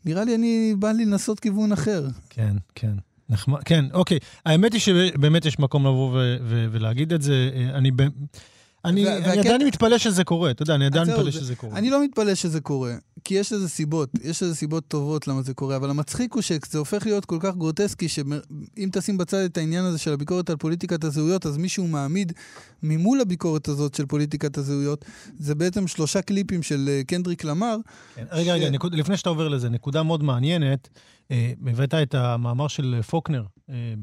נראה לי, אני, בא לי לנסות כיוון אחר. כן, כן. נחמד, כן, אוקיי. האמת היא שבאמת יש מקום לבוא ו- ו- ולהגיד את זה. אה, אני ב- אני וה- אני והקטע- עדיין מתפלא שזה קורה, אתה יודע, אני עדיין מתפלא זה- שזה קורה. אני לא מתפלא שזה קורה, כי יש לזה סיבות, יש לזה סיבות טובות למה זה קורה, אבל המצחיק הוא שזה הופך להיות כל כך גרוטסקי, שאם תשים בצד את העניין הזה של הביקורת על פוליטיקת הזהויות, אז מישהו מעמיד ממול הביקורת הזאת של פוליטיקת הזהויות, זה בעצם שלושה קליפים של אה, קנדריק למר, כן. רגע, רגע, ש- נקוד, לפני שאתה עובר לזה, נקודה מאוד מעניינת. אה, הבאת את המאמר של פוקנר אה,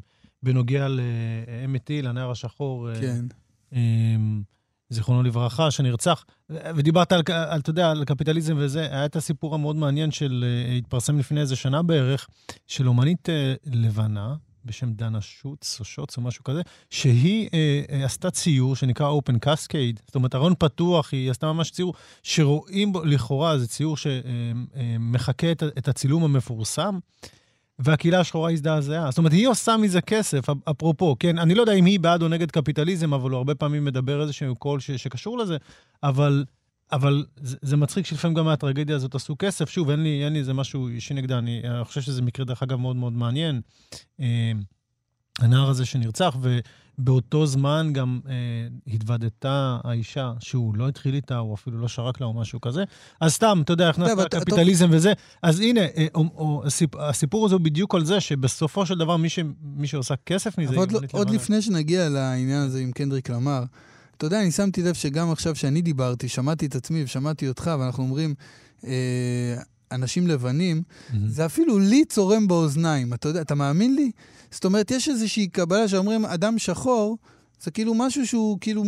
בנוגע לאמתי, לנער השחור, אה, כן. אה, זיכרונו לברכה, שנרצח. ודיברת על, אתה יודע, על קפיטליזם וזה. היה את הסיפור המאוד מעניין של, אה, התפרסם לפני איזה שנה בערך, של אומנית אה, לבנה, בשם דנה שוץ או שוץ או משהו כזה, שהיא אה, אה, עשתה ציור שנקרא Open Cascade, זאת אומרת, ארון פתוח, היא עשתה ממש ציור שרואים בו, לכאורה, זה ציור שמחקה את, את הצילום המפורסם, והקהילה השחורה הזדעזעה. זאת אומרת, היא עושה מזה כסף, אפרופו, כן, אני לא יודע אם היא בעד או נגד קפיטליזם, אבל הוא הרבה פעמים מדבר איזשהו קול ש, שקשור לזה, אבל... אבל זה, זה מצחיק שלפעמים גם מהטרגדיה הזאת עשו כסף. שוב, אין לי, איזה משהו אישי נגדה. אני, אני חושב שזה מקרה, דרך אגב, מאוד מאוד מעניין. אה, הנער הזה שנרצח, ובאותו זמן גם אה, התוודתה האישה שהוא לא התחיל איתה, הוא אפילו לא שרק לה או משהו כזה. אז סתם, אתה יודע, הכנסת אבל אתה- קפיטליזם וזה. אז הנה, אה, או, או, הסיפ, הסיפור הזה הוא בדיוק על זה, שבסופו של דבר מי, ש, מי שעושה כסף מזה... עוד, לא- עוד. לפני שנגיע לעניין הזה עם קנדריק למר, אתה יודע, אני שמתי לב שגם עכשיו שאני דיברתי, שמעתי את עצמי ושמעתי אותך, ואנחנו אומרים, אה, אנשים לבנים, מהמם. זה אפילו לי צורם באוזניים, אתה יודע, אתה מאמין לי? זאת אומרת, יש איזושהי קבלה שאומרים, אדם שחור, זה כאילו משהו שהוא, כאילו,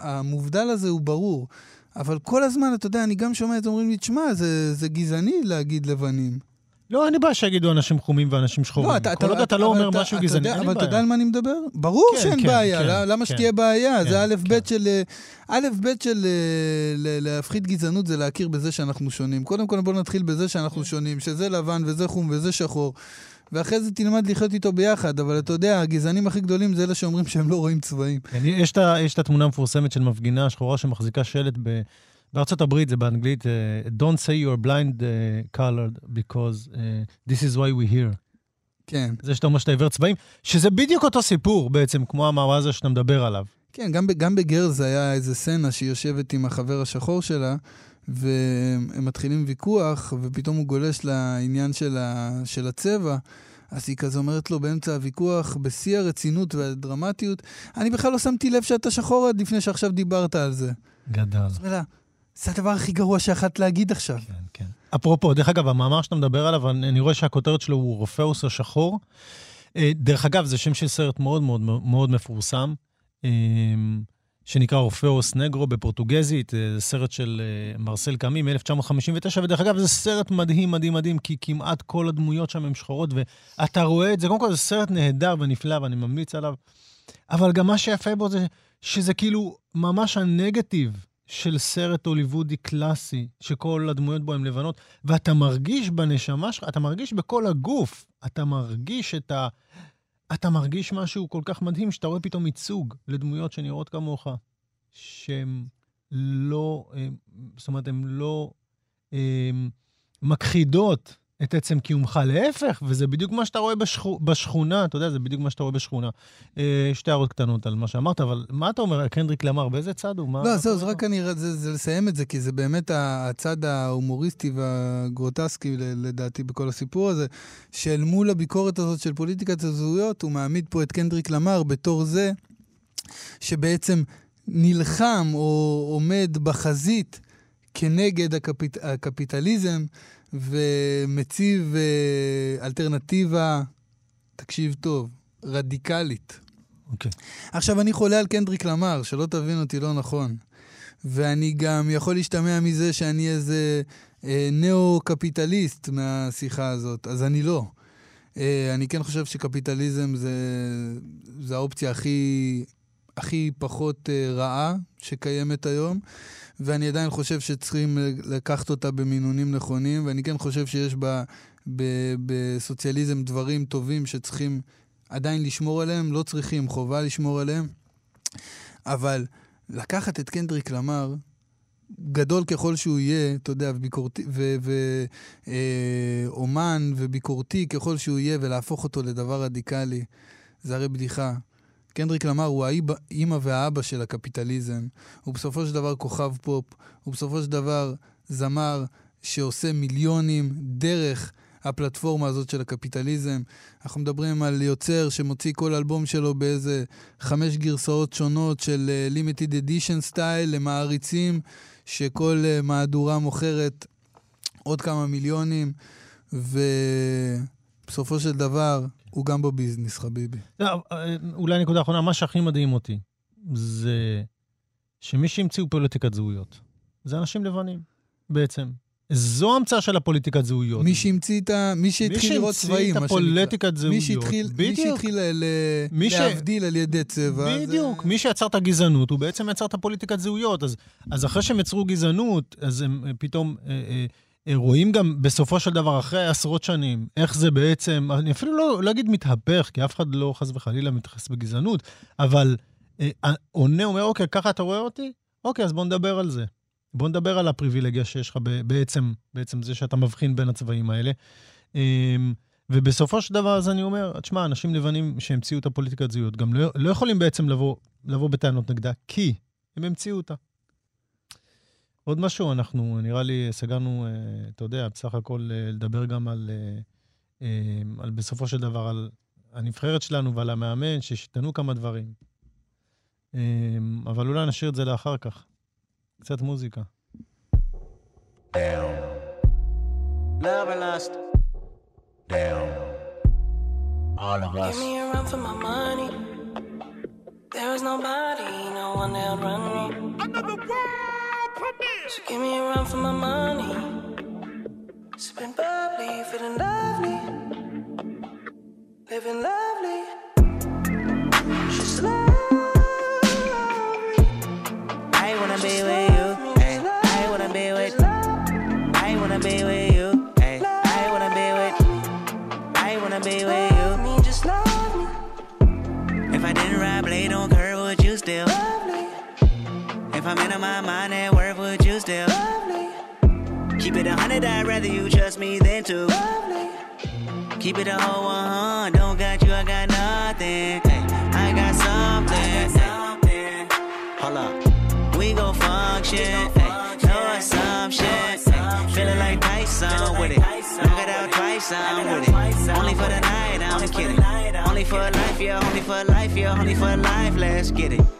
המובדל הזה הוא ברור. אבל כל הזמן, אתה יודע, אני גם שומע את זה, אומרים לי, תשמע, זה, זה גזעני להגיד לבנים. לא, אין לי בעיה שיגידו אנשים חומים ואנשים שחורים. כל עוד אתה לא אבל אומר אתה- משהו אתה גזעני, אין לי אבל אתה יודע בעיה. על מה אני מדבר? ברור כן, שאין כן, בעיה, כן, לא- למה כן. שתהיה בעיה? כן, זה א' ב' כן. של... אה, א' ב' של אה, להפחית גזענות זה להכיר בזה שאנחנו שונים. קודם כל בואו נתחיל בזה שאנחנו שונים, שזה לבן וזה חום וזה שחור. ואחרי זה תלמד לחיות איתו ביחד, אבל אתה יודע, הגזענים הכי גדולים זה אלה שאומרים שהם לא רואים צבעים. כן, יש את התמונה המפורסמת של מפגינה שחורה שמחזיקה שלט ב... בארצות הברית, זה באנגלית, אה, Don't say you're blind uh, colored because uh, this is why we here. כן. זה שאתה אומר שאתה עיוור צבעים, שזה בדיוק אותו סיפור בעצם, כמו המאמר הזה שאתה מדבר עליו. כן, גם, גם בגרלס היה איזה סצנה שהיא יושבת עם החבר השחור שלה, והם מתחילים ויכוח, ופתאום הוא גולש לעניין של, ה, של הצבע. אז היא כזה אומרת לו באמצע הוויכוח, בשיא הרצינות והדרמטיות, אני בכלל לא שמתי לב שאתה שחור עד לפני שעכשיו דיברת על זה. גדל. אז הוא אומר לה, זה הדבר הכי גרוע שיכולת להגיד עכשיו. כן, כן. אפרופו, דרך אגב, המאמר שאתה מדבר עליו, אני, רואה שהכותרת שלו הוא רופאוס השחור. אה, דרך אגב, זה שם של סרט מאוד מאוד מאוד מפורסם, אה, שנקרא רופאוס נגרו בפורטוגזית, אה, זה סרט של מרסל קאמי מ-1959, ודרך אגב, זה סרט מדהים, מדהים, מדהים, כי כמעט כל הדמויות שם הן שחורות, ואתה רואה את זה, קודם כל זה סרט נהדר ונפלא, ואני ממליץ עליו, אבל גם מה שיפה בו זה שזה כאילו ממש הנגטיב של סרט הוליוודי קלאסי, שכל הדמויות בו הן לבנות, ואתה מרגיש בנשמה שלך, אתה מרגיש בכל הגוף, אתה מרגיש את ה... אתה מרגיש משהו כל כך מדהים, שאתה רואה פתאום ייצוג לדמויות שנראות כמוך, שהן לא, אה, זאת אומרת, הן לא אה, מכחידות את עצם קיומך, להפך, וזה בדיוק מה שאתה רואה בשכו, בשכונה, אתה יודע, זה בדיוק מה שאתה רואה בשכונה. אה, שתי הערות קטנות על מה שאמרת, אבל מה אתה אומר, קנדריק למר, באיזה צד הוא? מה, לא, זהו, זה? רק אני, זה, זה לסיים את זה, כי זה באמת הצד ההומוריסטי והגרוטסקי, לדעתי, בכל הסיפור הזה, שאל מול הביקורת הזאת של פוליטיקת הזהויות, הוא מעמיד פה את קנדריק למר בתור זה שבעצם נלחם או עומד בחזית כנגד הקפיט, הקפיטליזם ומציב אה, אלטרנטיבה, תקשיב טוב, רדיקלית. אוקיי. עכשיו, אני חולה על קנדריק למר, שלא תבין אותי לא נכון. ואני גם יכול להשתמע מזה שאני איזה אה, ניאו-קפיטליסט מהשיחה הזאת, אז אני לא. אה, אני כן חושב שקפיטליזם זה, זה האופציה הכי, הכי פחות אה, רעה שקיימת היום, ואני עדיין חושב שצריכים לקחת אותה במינונים נכונים, ואני כן חושב שיש בה, ב, בסוציאליזם דברים טובים שצריכים עדיין לשמור עליהם, לא צריכים, חובה לשמור עליהם, אבל לקחת את קנדריק למר, גדול ככל שהוא יהיה, אתה יודע, וביקורתי, ואומן אה, וביקורתי ככל שהוא יהיה, ולהפוך אותו לדבר רדיקלי, זה הרי בדיחה. קנדריק למר הוא האימא והאבא של הקפיטליזם. הוא בסופו של דבר כוכב פופ, הוא בסופו של דבר זמר שעושה מיליונים דרך הפלטפורמה הזאת של הקפיטליזם. אנחנו מדברים על יוצר שמוציא כל אלבום שלו באיזה חמש גרסאות שונות של uh, limited edition סטייל למעריצים, שכל uh, מהדורה מוכרת עוד כמה מיליונים, ובסופו של דבר הוא גם בביזנס, חביבי. לא, אה, אולי נקודה אחרונה, מה שהכי מדהים אותי זה שמי שהמציאו פוליטיקת זהויות זה אנשים לבנים, בעצם. זו המצאה של הפוליטיקת זהויות. מי שהמציא את ה... מי שהתחיל לראות צבעים, מי שהמציא את הפוליטיקת זהויות. מי שהתחיל, מי שהתחיל ל... מי להבדיל ש... על ידי צבע. בדיוק. זה... מי שיצר את הגזענות, הוא בעצם יצר את הפוליטיקת זהויות. אז, אז אחרי שהם יצרו גזענות, אז הם פתאום... אה, אה, אה, רואים גם בסופו של דבר, אחרי עשרות שנים, איך זה בעצם, אני אפילו לא, לא אגיד מתהפך, כי אף אחד לא חס וחלילה מתייחס בגזענות, אבל אה, עונה אומר, אוקיי, ככה אתה רואה אותי? אוקיי, אז בוא נדבר על זה. בוא נדבר על הפריבילגיה שיש לך בעצם, בעצם זה שאתה מבחין בין הצבעים האלה. אמ, ובסופו של דבר, אז אני אומר, תשמע, אנשים לבנים שהמציאו את הפוליטיקת זהות, גם לא, לא יכולים בעצם לבוא, לבוא בטענות נגדה, כי הם המציאו אותה. עוד משהו, אנחנו, נראה לי, סגרנו, אה, אתה יודע, בסך הכל אה, לדבר גם על, אה, על בסופו של דבר, על הנבחרת שלנו ועל המאמן, שהשתנו כמה דברים. אבל אולי נשאיר את זה לאחר כך. קצת מוזיקה. Down. Love and lust. Down. All of us. Give me a run for my money. There is nobody, no one that'll run me. Another world premiere. So give me a run for my money. Sipping bubbly, feeling lovely. Living lovely. She's lovely. I wanna be with If I'm in my mind at work, would you still? love me? Keep it a hundred, I'd rather you trust me than to. love me. Keep it a whole one, don't got you, I got nothing. Ay, I got something. Hold up, we gon' function. Know assumption. Feeling like Tyson with it. Knock it out twice, I'm with it. Only for the night, I'm just kidding. Only for life, yeah, only for life, yeah, only for life, let's get it.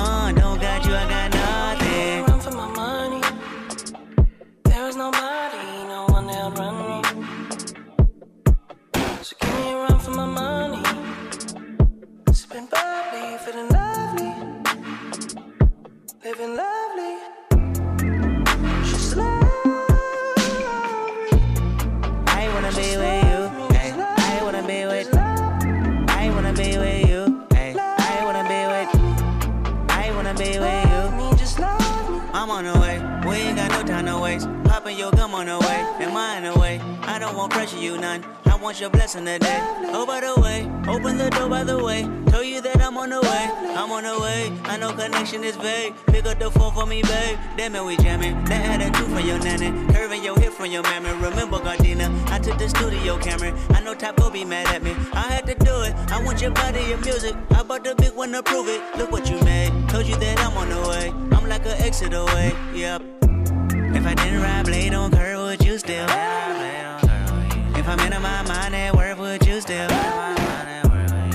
was nobody. Your gum on the way. In the way? I don't want pressure, you none. I want your blessing today. Oh, by the way, open the door by the way. Tell you that I'm on the way. I'm on the way. I know connection is vague. Pick up the phone for me, babe. Damn it, we jamming. That had a two from your nanny. Curving your hip from your mammy. Remember, Gardena, I took the studio camera. I know will be mad at me. I had to do it. I want your body, your music. I bought the big one to prove it. Look what you made. Told you that I'm on the way. I'm like an exit away. Yep. I didn't ride blade on curve, would you still? If I'm in my mind at work, would you still?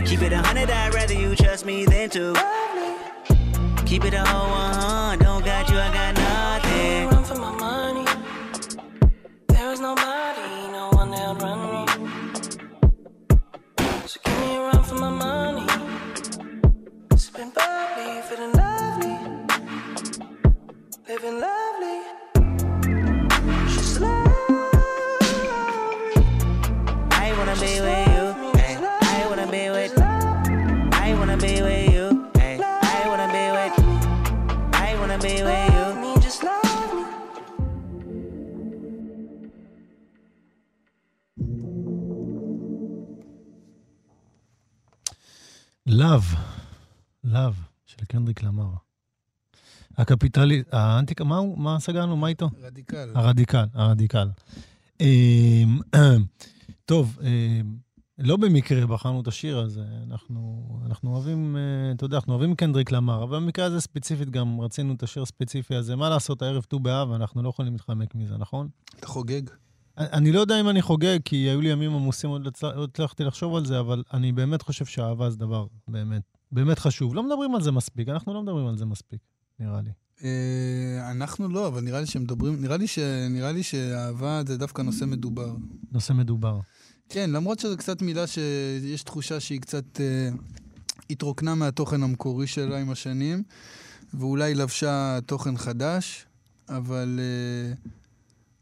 Keep it a hundred, I'd rather you trust me than to. Keep it a whole one, don't got you, I got nothing. Run for my money. There is nobody, לאו, לאו, של קנדריק למר. הקפיטלי, האנטיקה, מה הוא, מה סגרנו? מה איתו? רדיקל. הרדיקל, הרדיקל. אמ, טוב, אמ, לא במקרה בחרנו את השיר הזה, אנחנו, אנחנו אוהבים, אה, אתה יודע, אנחנו אוהבים קנדריק למר, אבל במקרה הזה ספציפית גם רצינו את השיר הספציפי הזה. מה לעשות, הערב ט"ו באב, אנחנו לא יכולים להתחמק מזה, נכון? אתה חוגג? אני לא יודע אם אני חוגג, כי היו לי ימים עמוסים, עוד לא הצלחתי לחשוב על זה, אבל אני באמת חושב שאהבה זה דבר באמת, באמת חשוב. לא מדברים על זה מספיק, אנחנו לא מדברים על זה מספיק, נראה לי. אה, אנחנו לא, אבל נראה לי שמדברים, נראה לי, ש, נראה לי שאהבה זה דווקא נושא מדובר. נושא מדובר. כן, למרות שזו קצת מילה שיש תחושה שהיא קצת אה, התרוקנה מהתוכן המקורי שלה עם השנים, ואולי לבשה תוכן חדש, אבל, אה,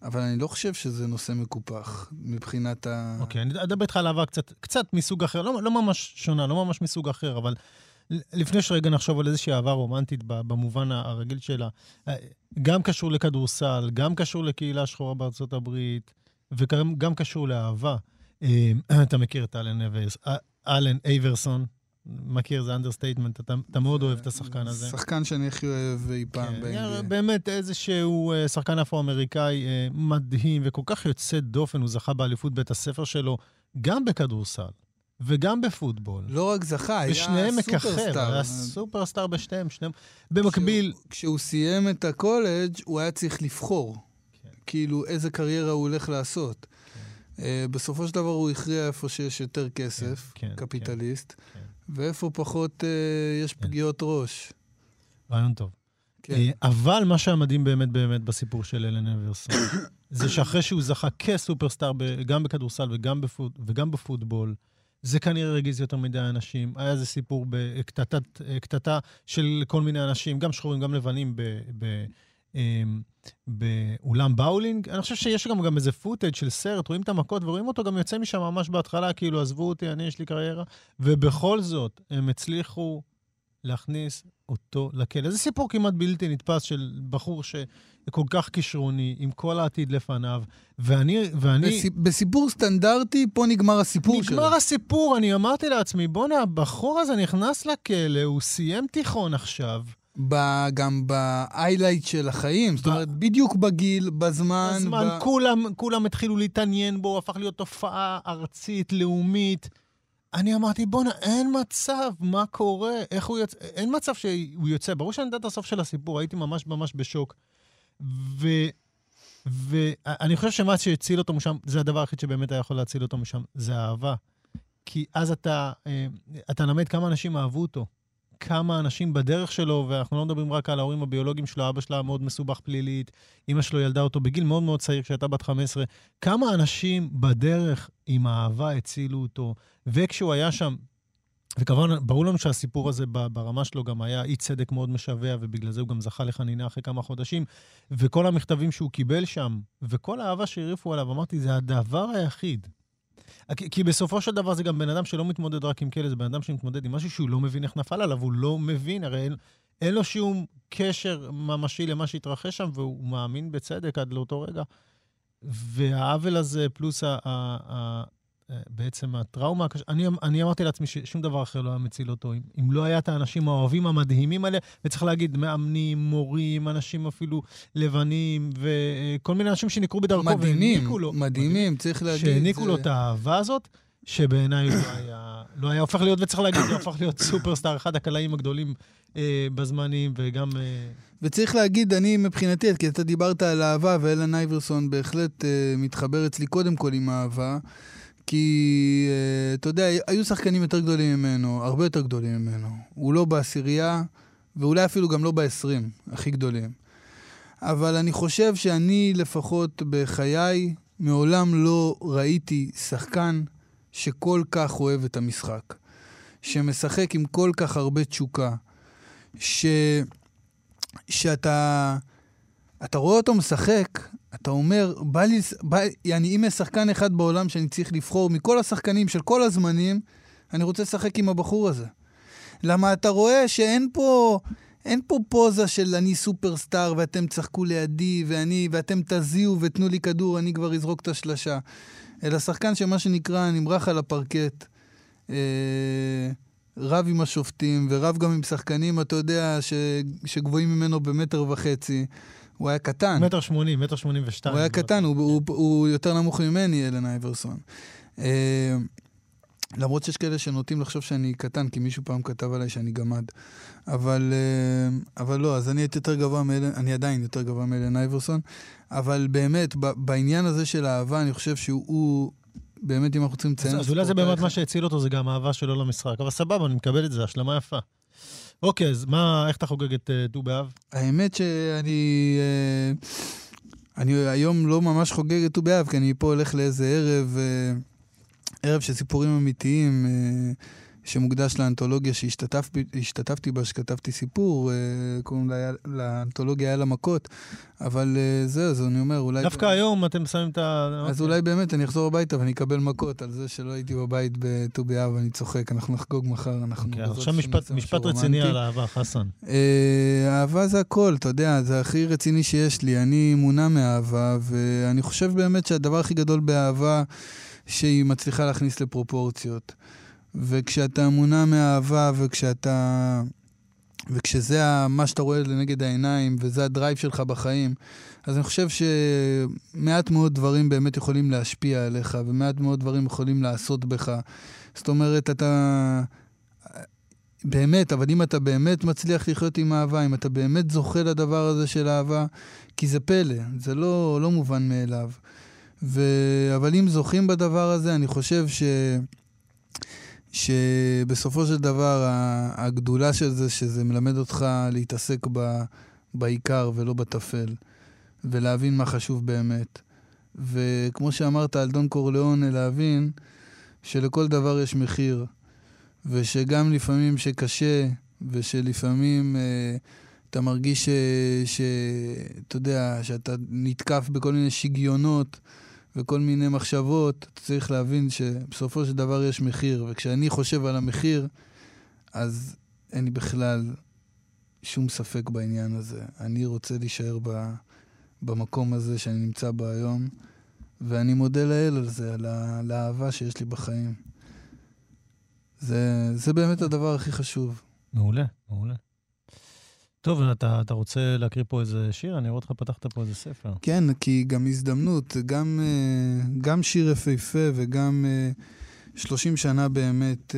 אבל אני לא חושב שזה נושא מקופח מבחינת ה... אוקיי, אני אדבר איתך על אהבה קצת, קצת מסוג אחר, לא, לא ממש שונה, לא ממש מסוג אחר, אבל לפני שרגע נחשוב על איזושהי אהבה רומנטית במובן הרגיל שלה, אה, גם קשור לכדורסל, גם קשור לקהילה שחורה בארצות הברית, וגם גם קשור לאהבה. אה, אתה מכיר את אלן אה, אלן אייברסון, מכיר, זה understatement, אתה, אתה מאוד אוהב את השחקן הזה. שחקן שאני הכי אוהב אי פעם כן, ב-NBA. באמת איזשהו אה, שחקן אפרו-אמריקאי אה, מדהים וכל כך יוצא דופן, הוא זכה באליפות בית הספר שלו, גם בכדורסל וגם בפוטבול. לא רק זכה, היה ושניהם מככב, סופרסטאר. היה סופרסטאר בשניהם, שניהם. במקביל, כשהוא, כשהוא סיים את הקולג' הוא היה צריך לבחור. כן. כאילו, איזה קריירה הוא הולך לעשות. אה, בסופו של דבר הוא הכריע איפה שיש יותר כסף, כן, כן, קפיטליסט, כן. ואיפה פחות אה, יש כן. פגיעות ראש. רעיון טוב. כן. אה, אבל מה שהיה מדהים באמת באמת בסיפור של אלן אברסון, זה שאחרי שהוא זכה כסופרסטאר גם בכדורסל וגם, בפוט, וגם בפוטבול, זה כנראה הרגיז יותר מדי אנשים. היה איזה סיפור בקטטת- אה, של כל מיני אנשים, גם שחורים, גם לבנים, ב, ב, באולם באולינג. אני חושב שיש גם, גם איזה footage של סרט, רואים את המכות ורואים אותו גם יוצא משם ממש בהתחלה, כאילו, עזבו אותי, אני, יש לי קריירה. ובכל זאת, הם הצליחו להכניס אותו לכלא. זה סיפור כמעט בלתי נתפס של בחור שכל כך כישרוני, עם כל העתיד לפניו, ואני... ואני בסיפ... בסיפור סטנדרטי, פה נגמר הסיפור שלו. נגמר הסיפור, אני אמרתי לעצמי, בואנה, הבחור הזה נכנס לכלא, הוא סיים תיכון עכשיו. ב... גם ב-highlight של החיים, זאת אומרת, בדיוק בגיל, בזמן. הזמן, ב... כולם, כולם התחילו להתעניין בו, הפך להיות תופעה ארצית, לאומית. אני אמרתי, בואנה, אין מצב, מה קורה? איך הוא יוצא? אין מצב שהוא יוצא. ברור שאני יודע את הסוף של הסיפור, הייתי ממש ממש בשוק. ו... ואני חושב שמה שהציל אותו משם, זה הדבר היחיד שבאמת היה יכול להציל אותו משם, זה האהבה. כי אז אתה, אה, אתה למד כמה אנשים אהבו אותו. כמה אנשים בדרך שלו, ואנחנו לא מדברים רק על ההורים הביולוגיים שלו, אבא שלה מאוד מסובך פלילית, אימא שלו ילדה אותו בגיל מאוד מאוד צעיר, כשהייתה בת 15. כמה אנשים בדרך עם אהבה הצילו אותו, וכשהוא היה שם, וכמובן, ברור לנו שהסיפור הזה ברמה שלו גם היה אי צדק מאוד משווע, ובגלל זה הוא גם זכה לחנינה אחרי כמה חודשים. וכל המכתבים שהוא קיבל שם, וכל האהבה שהרעיפו עליו, אמרתי, זה הדבר היחיד. כי, כי בסופו של דבר זה גם בן אדם שלא מתמודד רק עם כלא, זה בן אדם שמתמודד עם משהו שהוא לא מבין איך נפל עליו, הוא לא מבין, הרי אין, אין לו שום קשר ממשי למה שהתרחש שם, והוא מאמין בצדק עד לאותו רגע. והעוול הזה, פלוס ה- ה- ה- בעצם הטראומה הקשה, אני, אני אמרתי לעצמי ששום דבר אחר לא היה מציל אותו. אם, אם לא היה את האנשים האוהבים המדהימים האלה, וצריך להגיד, מאמנים, מורים, אנשים אפילו לבנים, וכל מיני אנשים שנקרו בדרכו מדהימים, והעניקו לו. מדהימים, צריך להגיד. שהעניקו זה- לו את האהבה הזאת, שבעיניי לא היה, לא היה הופך להיות, וצריך להגיד, הוא הפך להיות סופרסטאר, אחד הקלעים הגדולים אה, בזמנים, וגם... אה, וצריך להגיד, אני מבחינתי, כי אתה דיברת על אהבה, ואלן אייברסון בהחלט אה, מתחבר אצלי קודם כל עם אהבה, כי אה, אתה יודע, היו שחקנים יותר גדולים ממנו, הרבה יותר גדולים ממנו. הוא לא בעשירייה, ואולי אפילו גם לא בעשרים, הכי גדולים. אבל אני חושב שאני לפחות בחיי, מעולם לא ראיתי שחקן שכל כך אוהב את המשחק, שמשחק עם כל כך הרבה תשוקה, ש... שאתה אתה רואה אותו משחק, אתה אומר, בא לי, בא, יעני, אם יש שחקן אחד בעולם שאני צריך לבחור מכל השחקנים של כל הזמנים, אני רוצה לשחק עם הבחור הזה. למה אתה רואה שאין פה, אין פה פוזה של אני סופרסטאר ואתם תשחקו לידי ואני, ואתם תזיעו ותנו לי כדור, אני כבר אזרוק את השלשה. אלא שחקן שמה שנקרא נמרח על הפרקט. אה, רב עם השופטים, ורב גם עם שחקנים, אתה יודע, ש... שגבוהים ממנו במטר וחצי. הוא היה קטן. מטר שמונים, מטר שמונים ושתיים. הוא היה קטן, הוא, הוא, הוא יותר נמוך ממני, אלן אייברסון. אה, למרות שיש כאלה שנוטים לחשוב שאני קטן, כי מישהו פעם כתב עליי שאני גמד. אבל, אה, אבל לא, אז אני הייתי יותר גבוה מאלן, אני עדיין יותר גבוה מאלן אייברסון. אבל באמת, בעניין הזה של האהבה, אני חושב שהוא, הוא, באמת, אם אנחנו רוצים לציין... אז, אולי זה באמת מה שהציל אותו, זה גם האהבה שלו למשחק. אבל סבבה, אני מקבל את זה, השלמה יפה. אוקיי, אז מה, איך אתה חוגג את אה, ט"ו באב? האמת שאני... אה, אני היום לא ממש חוגג את ט"ו באב, כי אני פה הולך לאיזה ערב, אה, ערב של סיפורים אמיתיים, אה, שמוקדש לאנתולוגיה שהשתתפתי השתתפתי בה, שכתבתי סיפור, אה, קוראים לה, לאנתולוגיה היה לה מכות, אבל אה, זהו, אז אני אומר, אולי... דווקא היום אתם שמים את ה... אז אולי באמת אני אחזור הביתה ואני אקבל מכות על זה שלא הייתי בבית בט"ו באב ואני צוחק, אנחנו נחגוג מחר, אנחנו... אוקיי, בעזרת עכשיו משפט- רציני. על אהבה, חסן. אה, אהבה זה הכל, אתה יודע, זה הכי רציני שיש לי. אני מונע מאהבה, ואני חושב באמת שהדבר הכי גדול באהבה, שהיא מצליחה להכניס לפרופורציות. וכשאתה מונע מאהבה, וכשאתה... וכשזה מה שאתה רואה לנגד העיניים, וזה הדרייב שלך בחיים, אז אני חושב שמעט מאוד דברים באמת יכולים להשפיע עליך, ומעט מאוד דברים יכולים לעשות בך. זאת אומרת, אתה... באמת, אבל אם אתה באמת מצליח לחיות עם אהבה, אם אתה באמת זוכה לדבר הזה של אהבה, כי זה פלא, זה לא, לא מובן מאליו. ו... אבל אם זוכים בדבר הזה, אני חושב ש... שבסופו של דבר הגדולה של זה, שזה מלמד אותך להתעסק ב... בעיקר ולא בטפל, ולהבין מה חשוב באמת. וכמו שאמרת על דון קורליאונה, להבין שלכל דבר יש מחיר. ושגם לפעמים שקשה, ושלפעמים אה, אתה מרגיש ש- שאתה יודע, שאתה נתקף בכל מיני שיגיונות וכל מיני מחשבות, אתה צריך להבין שבסופו של דבר יש מחיר, וכשאני חושב על המחיר, אז אין לי בכלל שום ספק בעניין הזה. אני רוצה להישאר ב, במקום הזה שאני נמצא בו היום, ואני מודה לאל על זה, על, האהבה שיש לי בחיים. זה, זה באמת הדבר הכי חשוב. מעולה, מעולה. טוב, אתה, אתה רוצה להקריא פה איזה שיר? אני רואה אותך פתחת פה איזה ספר. כן, כי גם הזדמנות, גם, אה, גם שיר יפהפה וגם אה, 30 שנה באמת,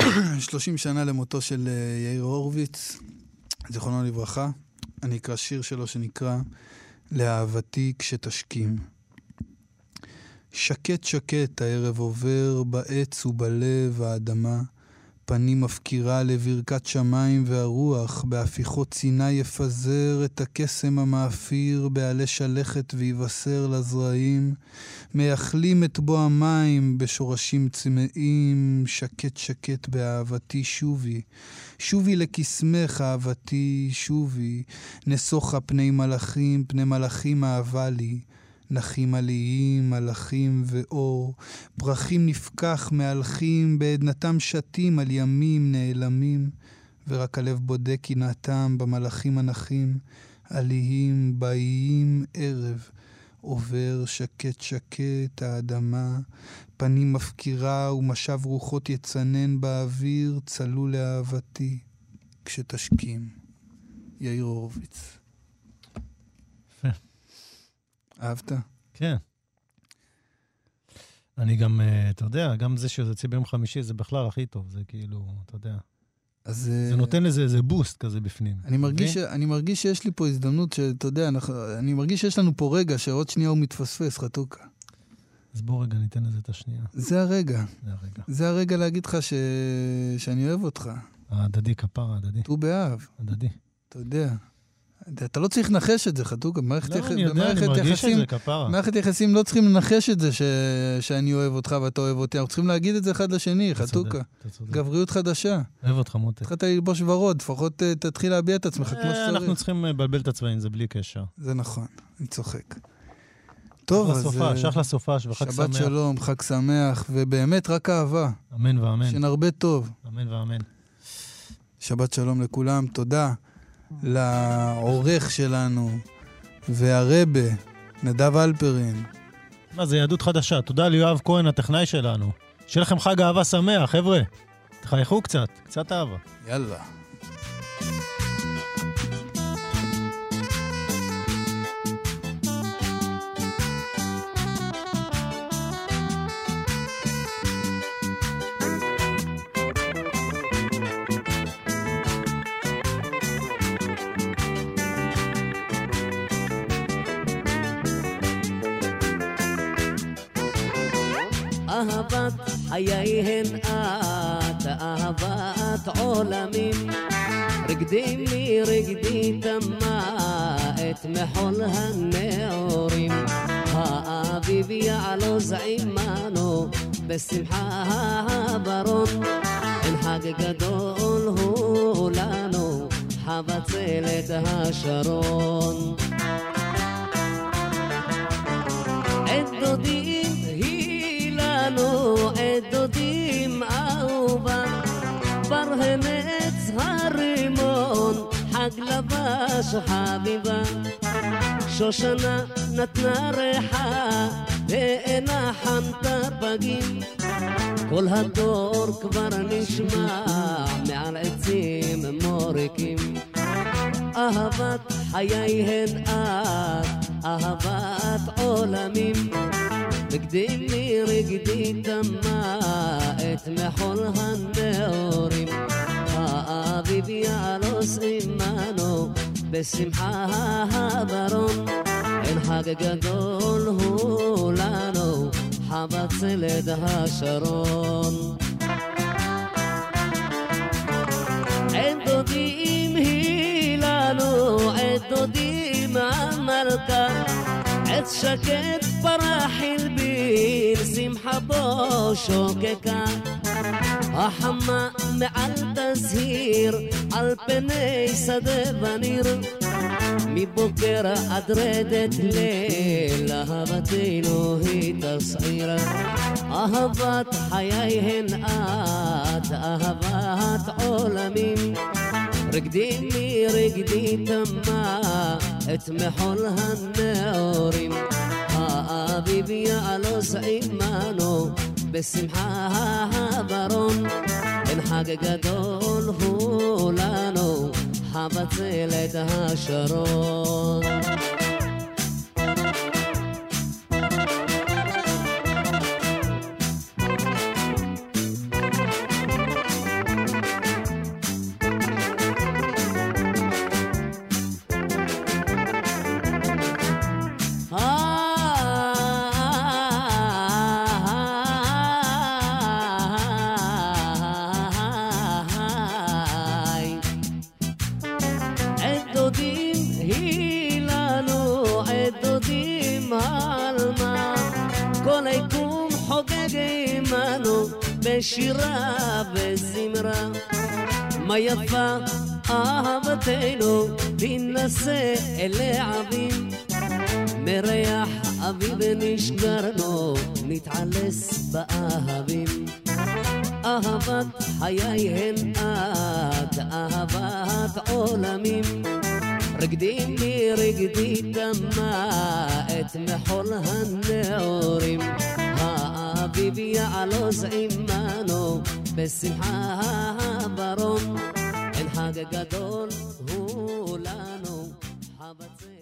אה, 30 שנה למותו של אה, יאיר הורוביץ, זיכרונו לברכה. אני אקרא שיר שלו שנקרא "לאהבתי כשתשכים". שקט שקט הערב עובר בעץ ובלב האדמה, פנים מפקירה לברכת שמיים והרוח, בהפיכות צינה יפזר את הקסם המאפיר, בעלי שלכת ויבשר לזרעים, מייחלים את בוא המים בשורשים צמאים, שקט שקט באהבתי שובי, שובי לקסמך אהבתי שובי, נסוכה פני מלאכים, פני מלאכים אהבה לי. נחים עליים, מלאכים ואור, פרחים נפקח מהלכים, בעדנתם שתים על ימים נעלמים, ורק הלב בודק קנאתם במלאכים הנחים, עליים, באיים ערב, עובר שקט שקט האדמה, פנים מפקירה ומשב רוחות יצנן באוויר, צלול לאהבתי, כשתשכים. יאיר הורוביץ. יפה. אהבת? כן. אני גם, אה, אתה יודע, גם זה שזה יוצא ביום חמישי זה בכלל הכי טוב, זה כאילו, אתה יודע. אז... זה אה, נותן לזה איזה בוסט כזה בפנים. אני מרגיש. מבין? אני מרגיש שיש לי פה הזדמנות, שאתה יודע, אנחנו... אני מרגיש שיש לנו פה רגע שעוד שנייה הוא מתפספס, חתוכה. אז בוא רגע ניתן לזה את השנייה. זה הרגע. זה הרגע. זה הרגע להגיד לך ש... שאני אוהב אותך. ההדדי כפרה, הדדי. ט"ו באב, הדדי. אתה יודע. אתה לא צריך לנחש את זה, חתוכה. במערכת לא, יח- אני יודע, אני במערכת יחסים- זה, כפרה. במערכת יחסים לא צריכים לנחש את זה ש... שאני אוהב אותך ואתה אוהב אותי, אנחנו צריכים להגיד את זה אחד לשני, חתוכה. גבריות חדשה. אוהב אותך, מותק. התחלת ללבוש ורוד, לפחות אה, תתחיל להביע את עצמך כמו אה, אנחנו שצריך. צריכים לבלבל את הצבעים, זה בלי קשר. זה נכון, אני צוחק. טוב, אז... אה, סופש, אחלה סופש וחג שבת שמח. שלום, חג שמח, ובאמת רק אהבה, אמן ואמן. שנרבה טוב. אמן ואמן. שבת שלום לכולם, תודה לעורך שלנו והרבה, נדב אלפרין. מה, זה יהדות חדשה. תודה ליואב כהן, הטכנאי שלנו. שיהיה לכם חג אהבה שמח, חבר'ה. תחייכו קצת, קצת אהבה. יאללה. אהבת חיי הן את, אהבת עולמים. רגדי מרגדי תמה את מחול הנעורים. האביב יעלוז עמנו בשמחה הברון. אין חג גדול הוא לנו, חבצלת השרון. בר הנץ הרימון, חג לבש חביבה. שושנה נתנה ריחה, ואינה חנתה פגים. כל הדור כבר נשמע מעל עצים מוריקים. אהבת חיי הן את, אהבת עולמים. רגדי מרגדי תמה את מחול הנעורים. האביב יעלוס עמנו בשמחה הברון. אין חג גדול הוא לנו, חבצלת השרון. עת דודים היא לנו, شكت فرح البير سمحة شوككا أحمى مع التزهير البني سد بنير مي بكرة أدريدت ليلة هبتينو هي تصعيرة أهبت حيايهن آت أهبت عالمين אהבת עולמים. רגדי תמה את מחול הנעורים. האביב יעלוס עמנו בשמחה הברון. אין בשירה וזמרה. מה יפה אהבתנו, להינשא אל העבים. מריח אביב נשגרנו, נתעלס באהבים. אהבת חיי הן את, אהבת עולמים. רגדי מרגדי תמה את מחול הנעורים. האביב יעלוז עמנו, בשמחה הברון. אין חג גדול הוא לנו, חבצי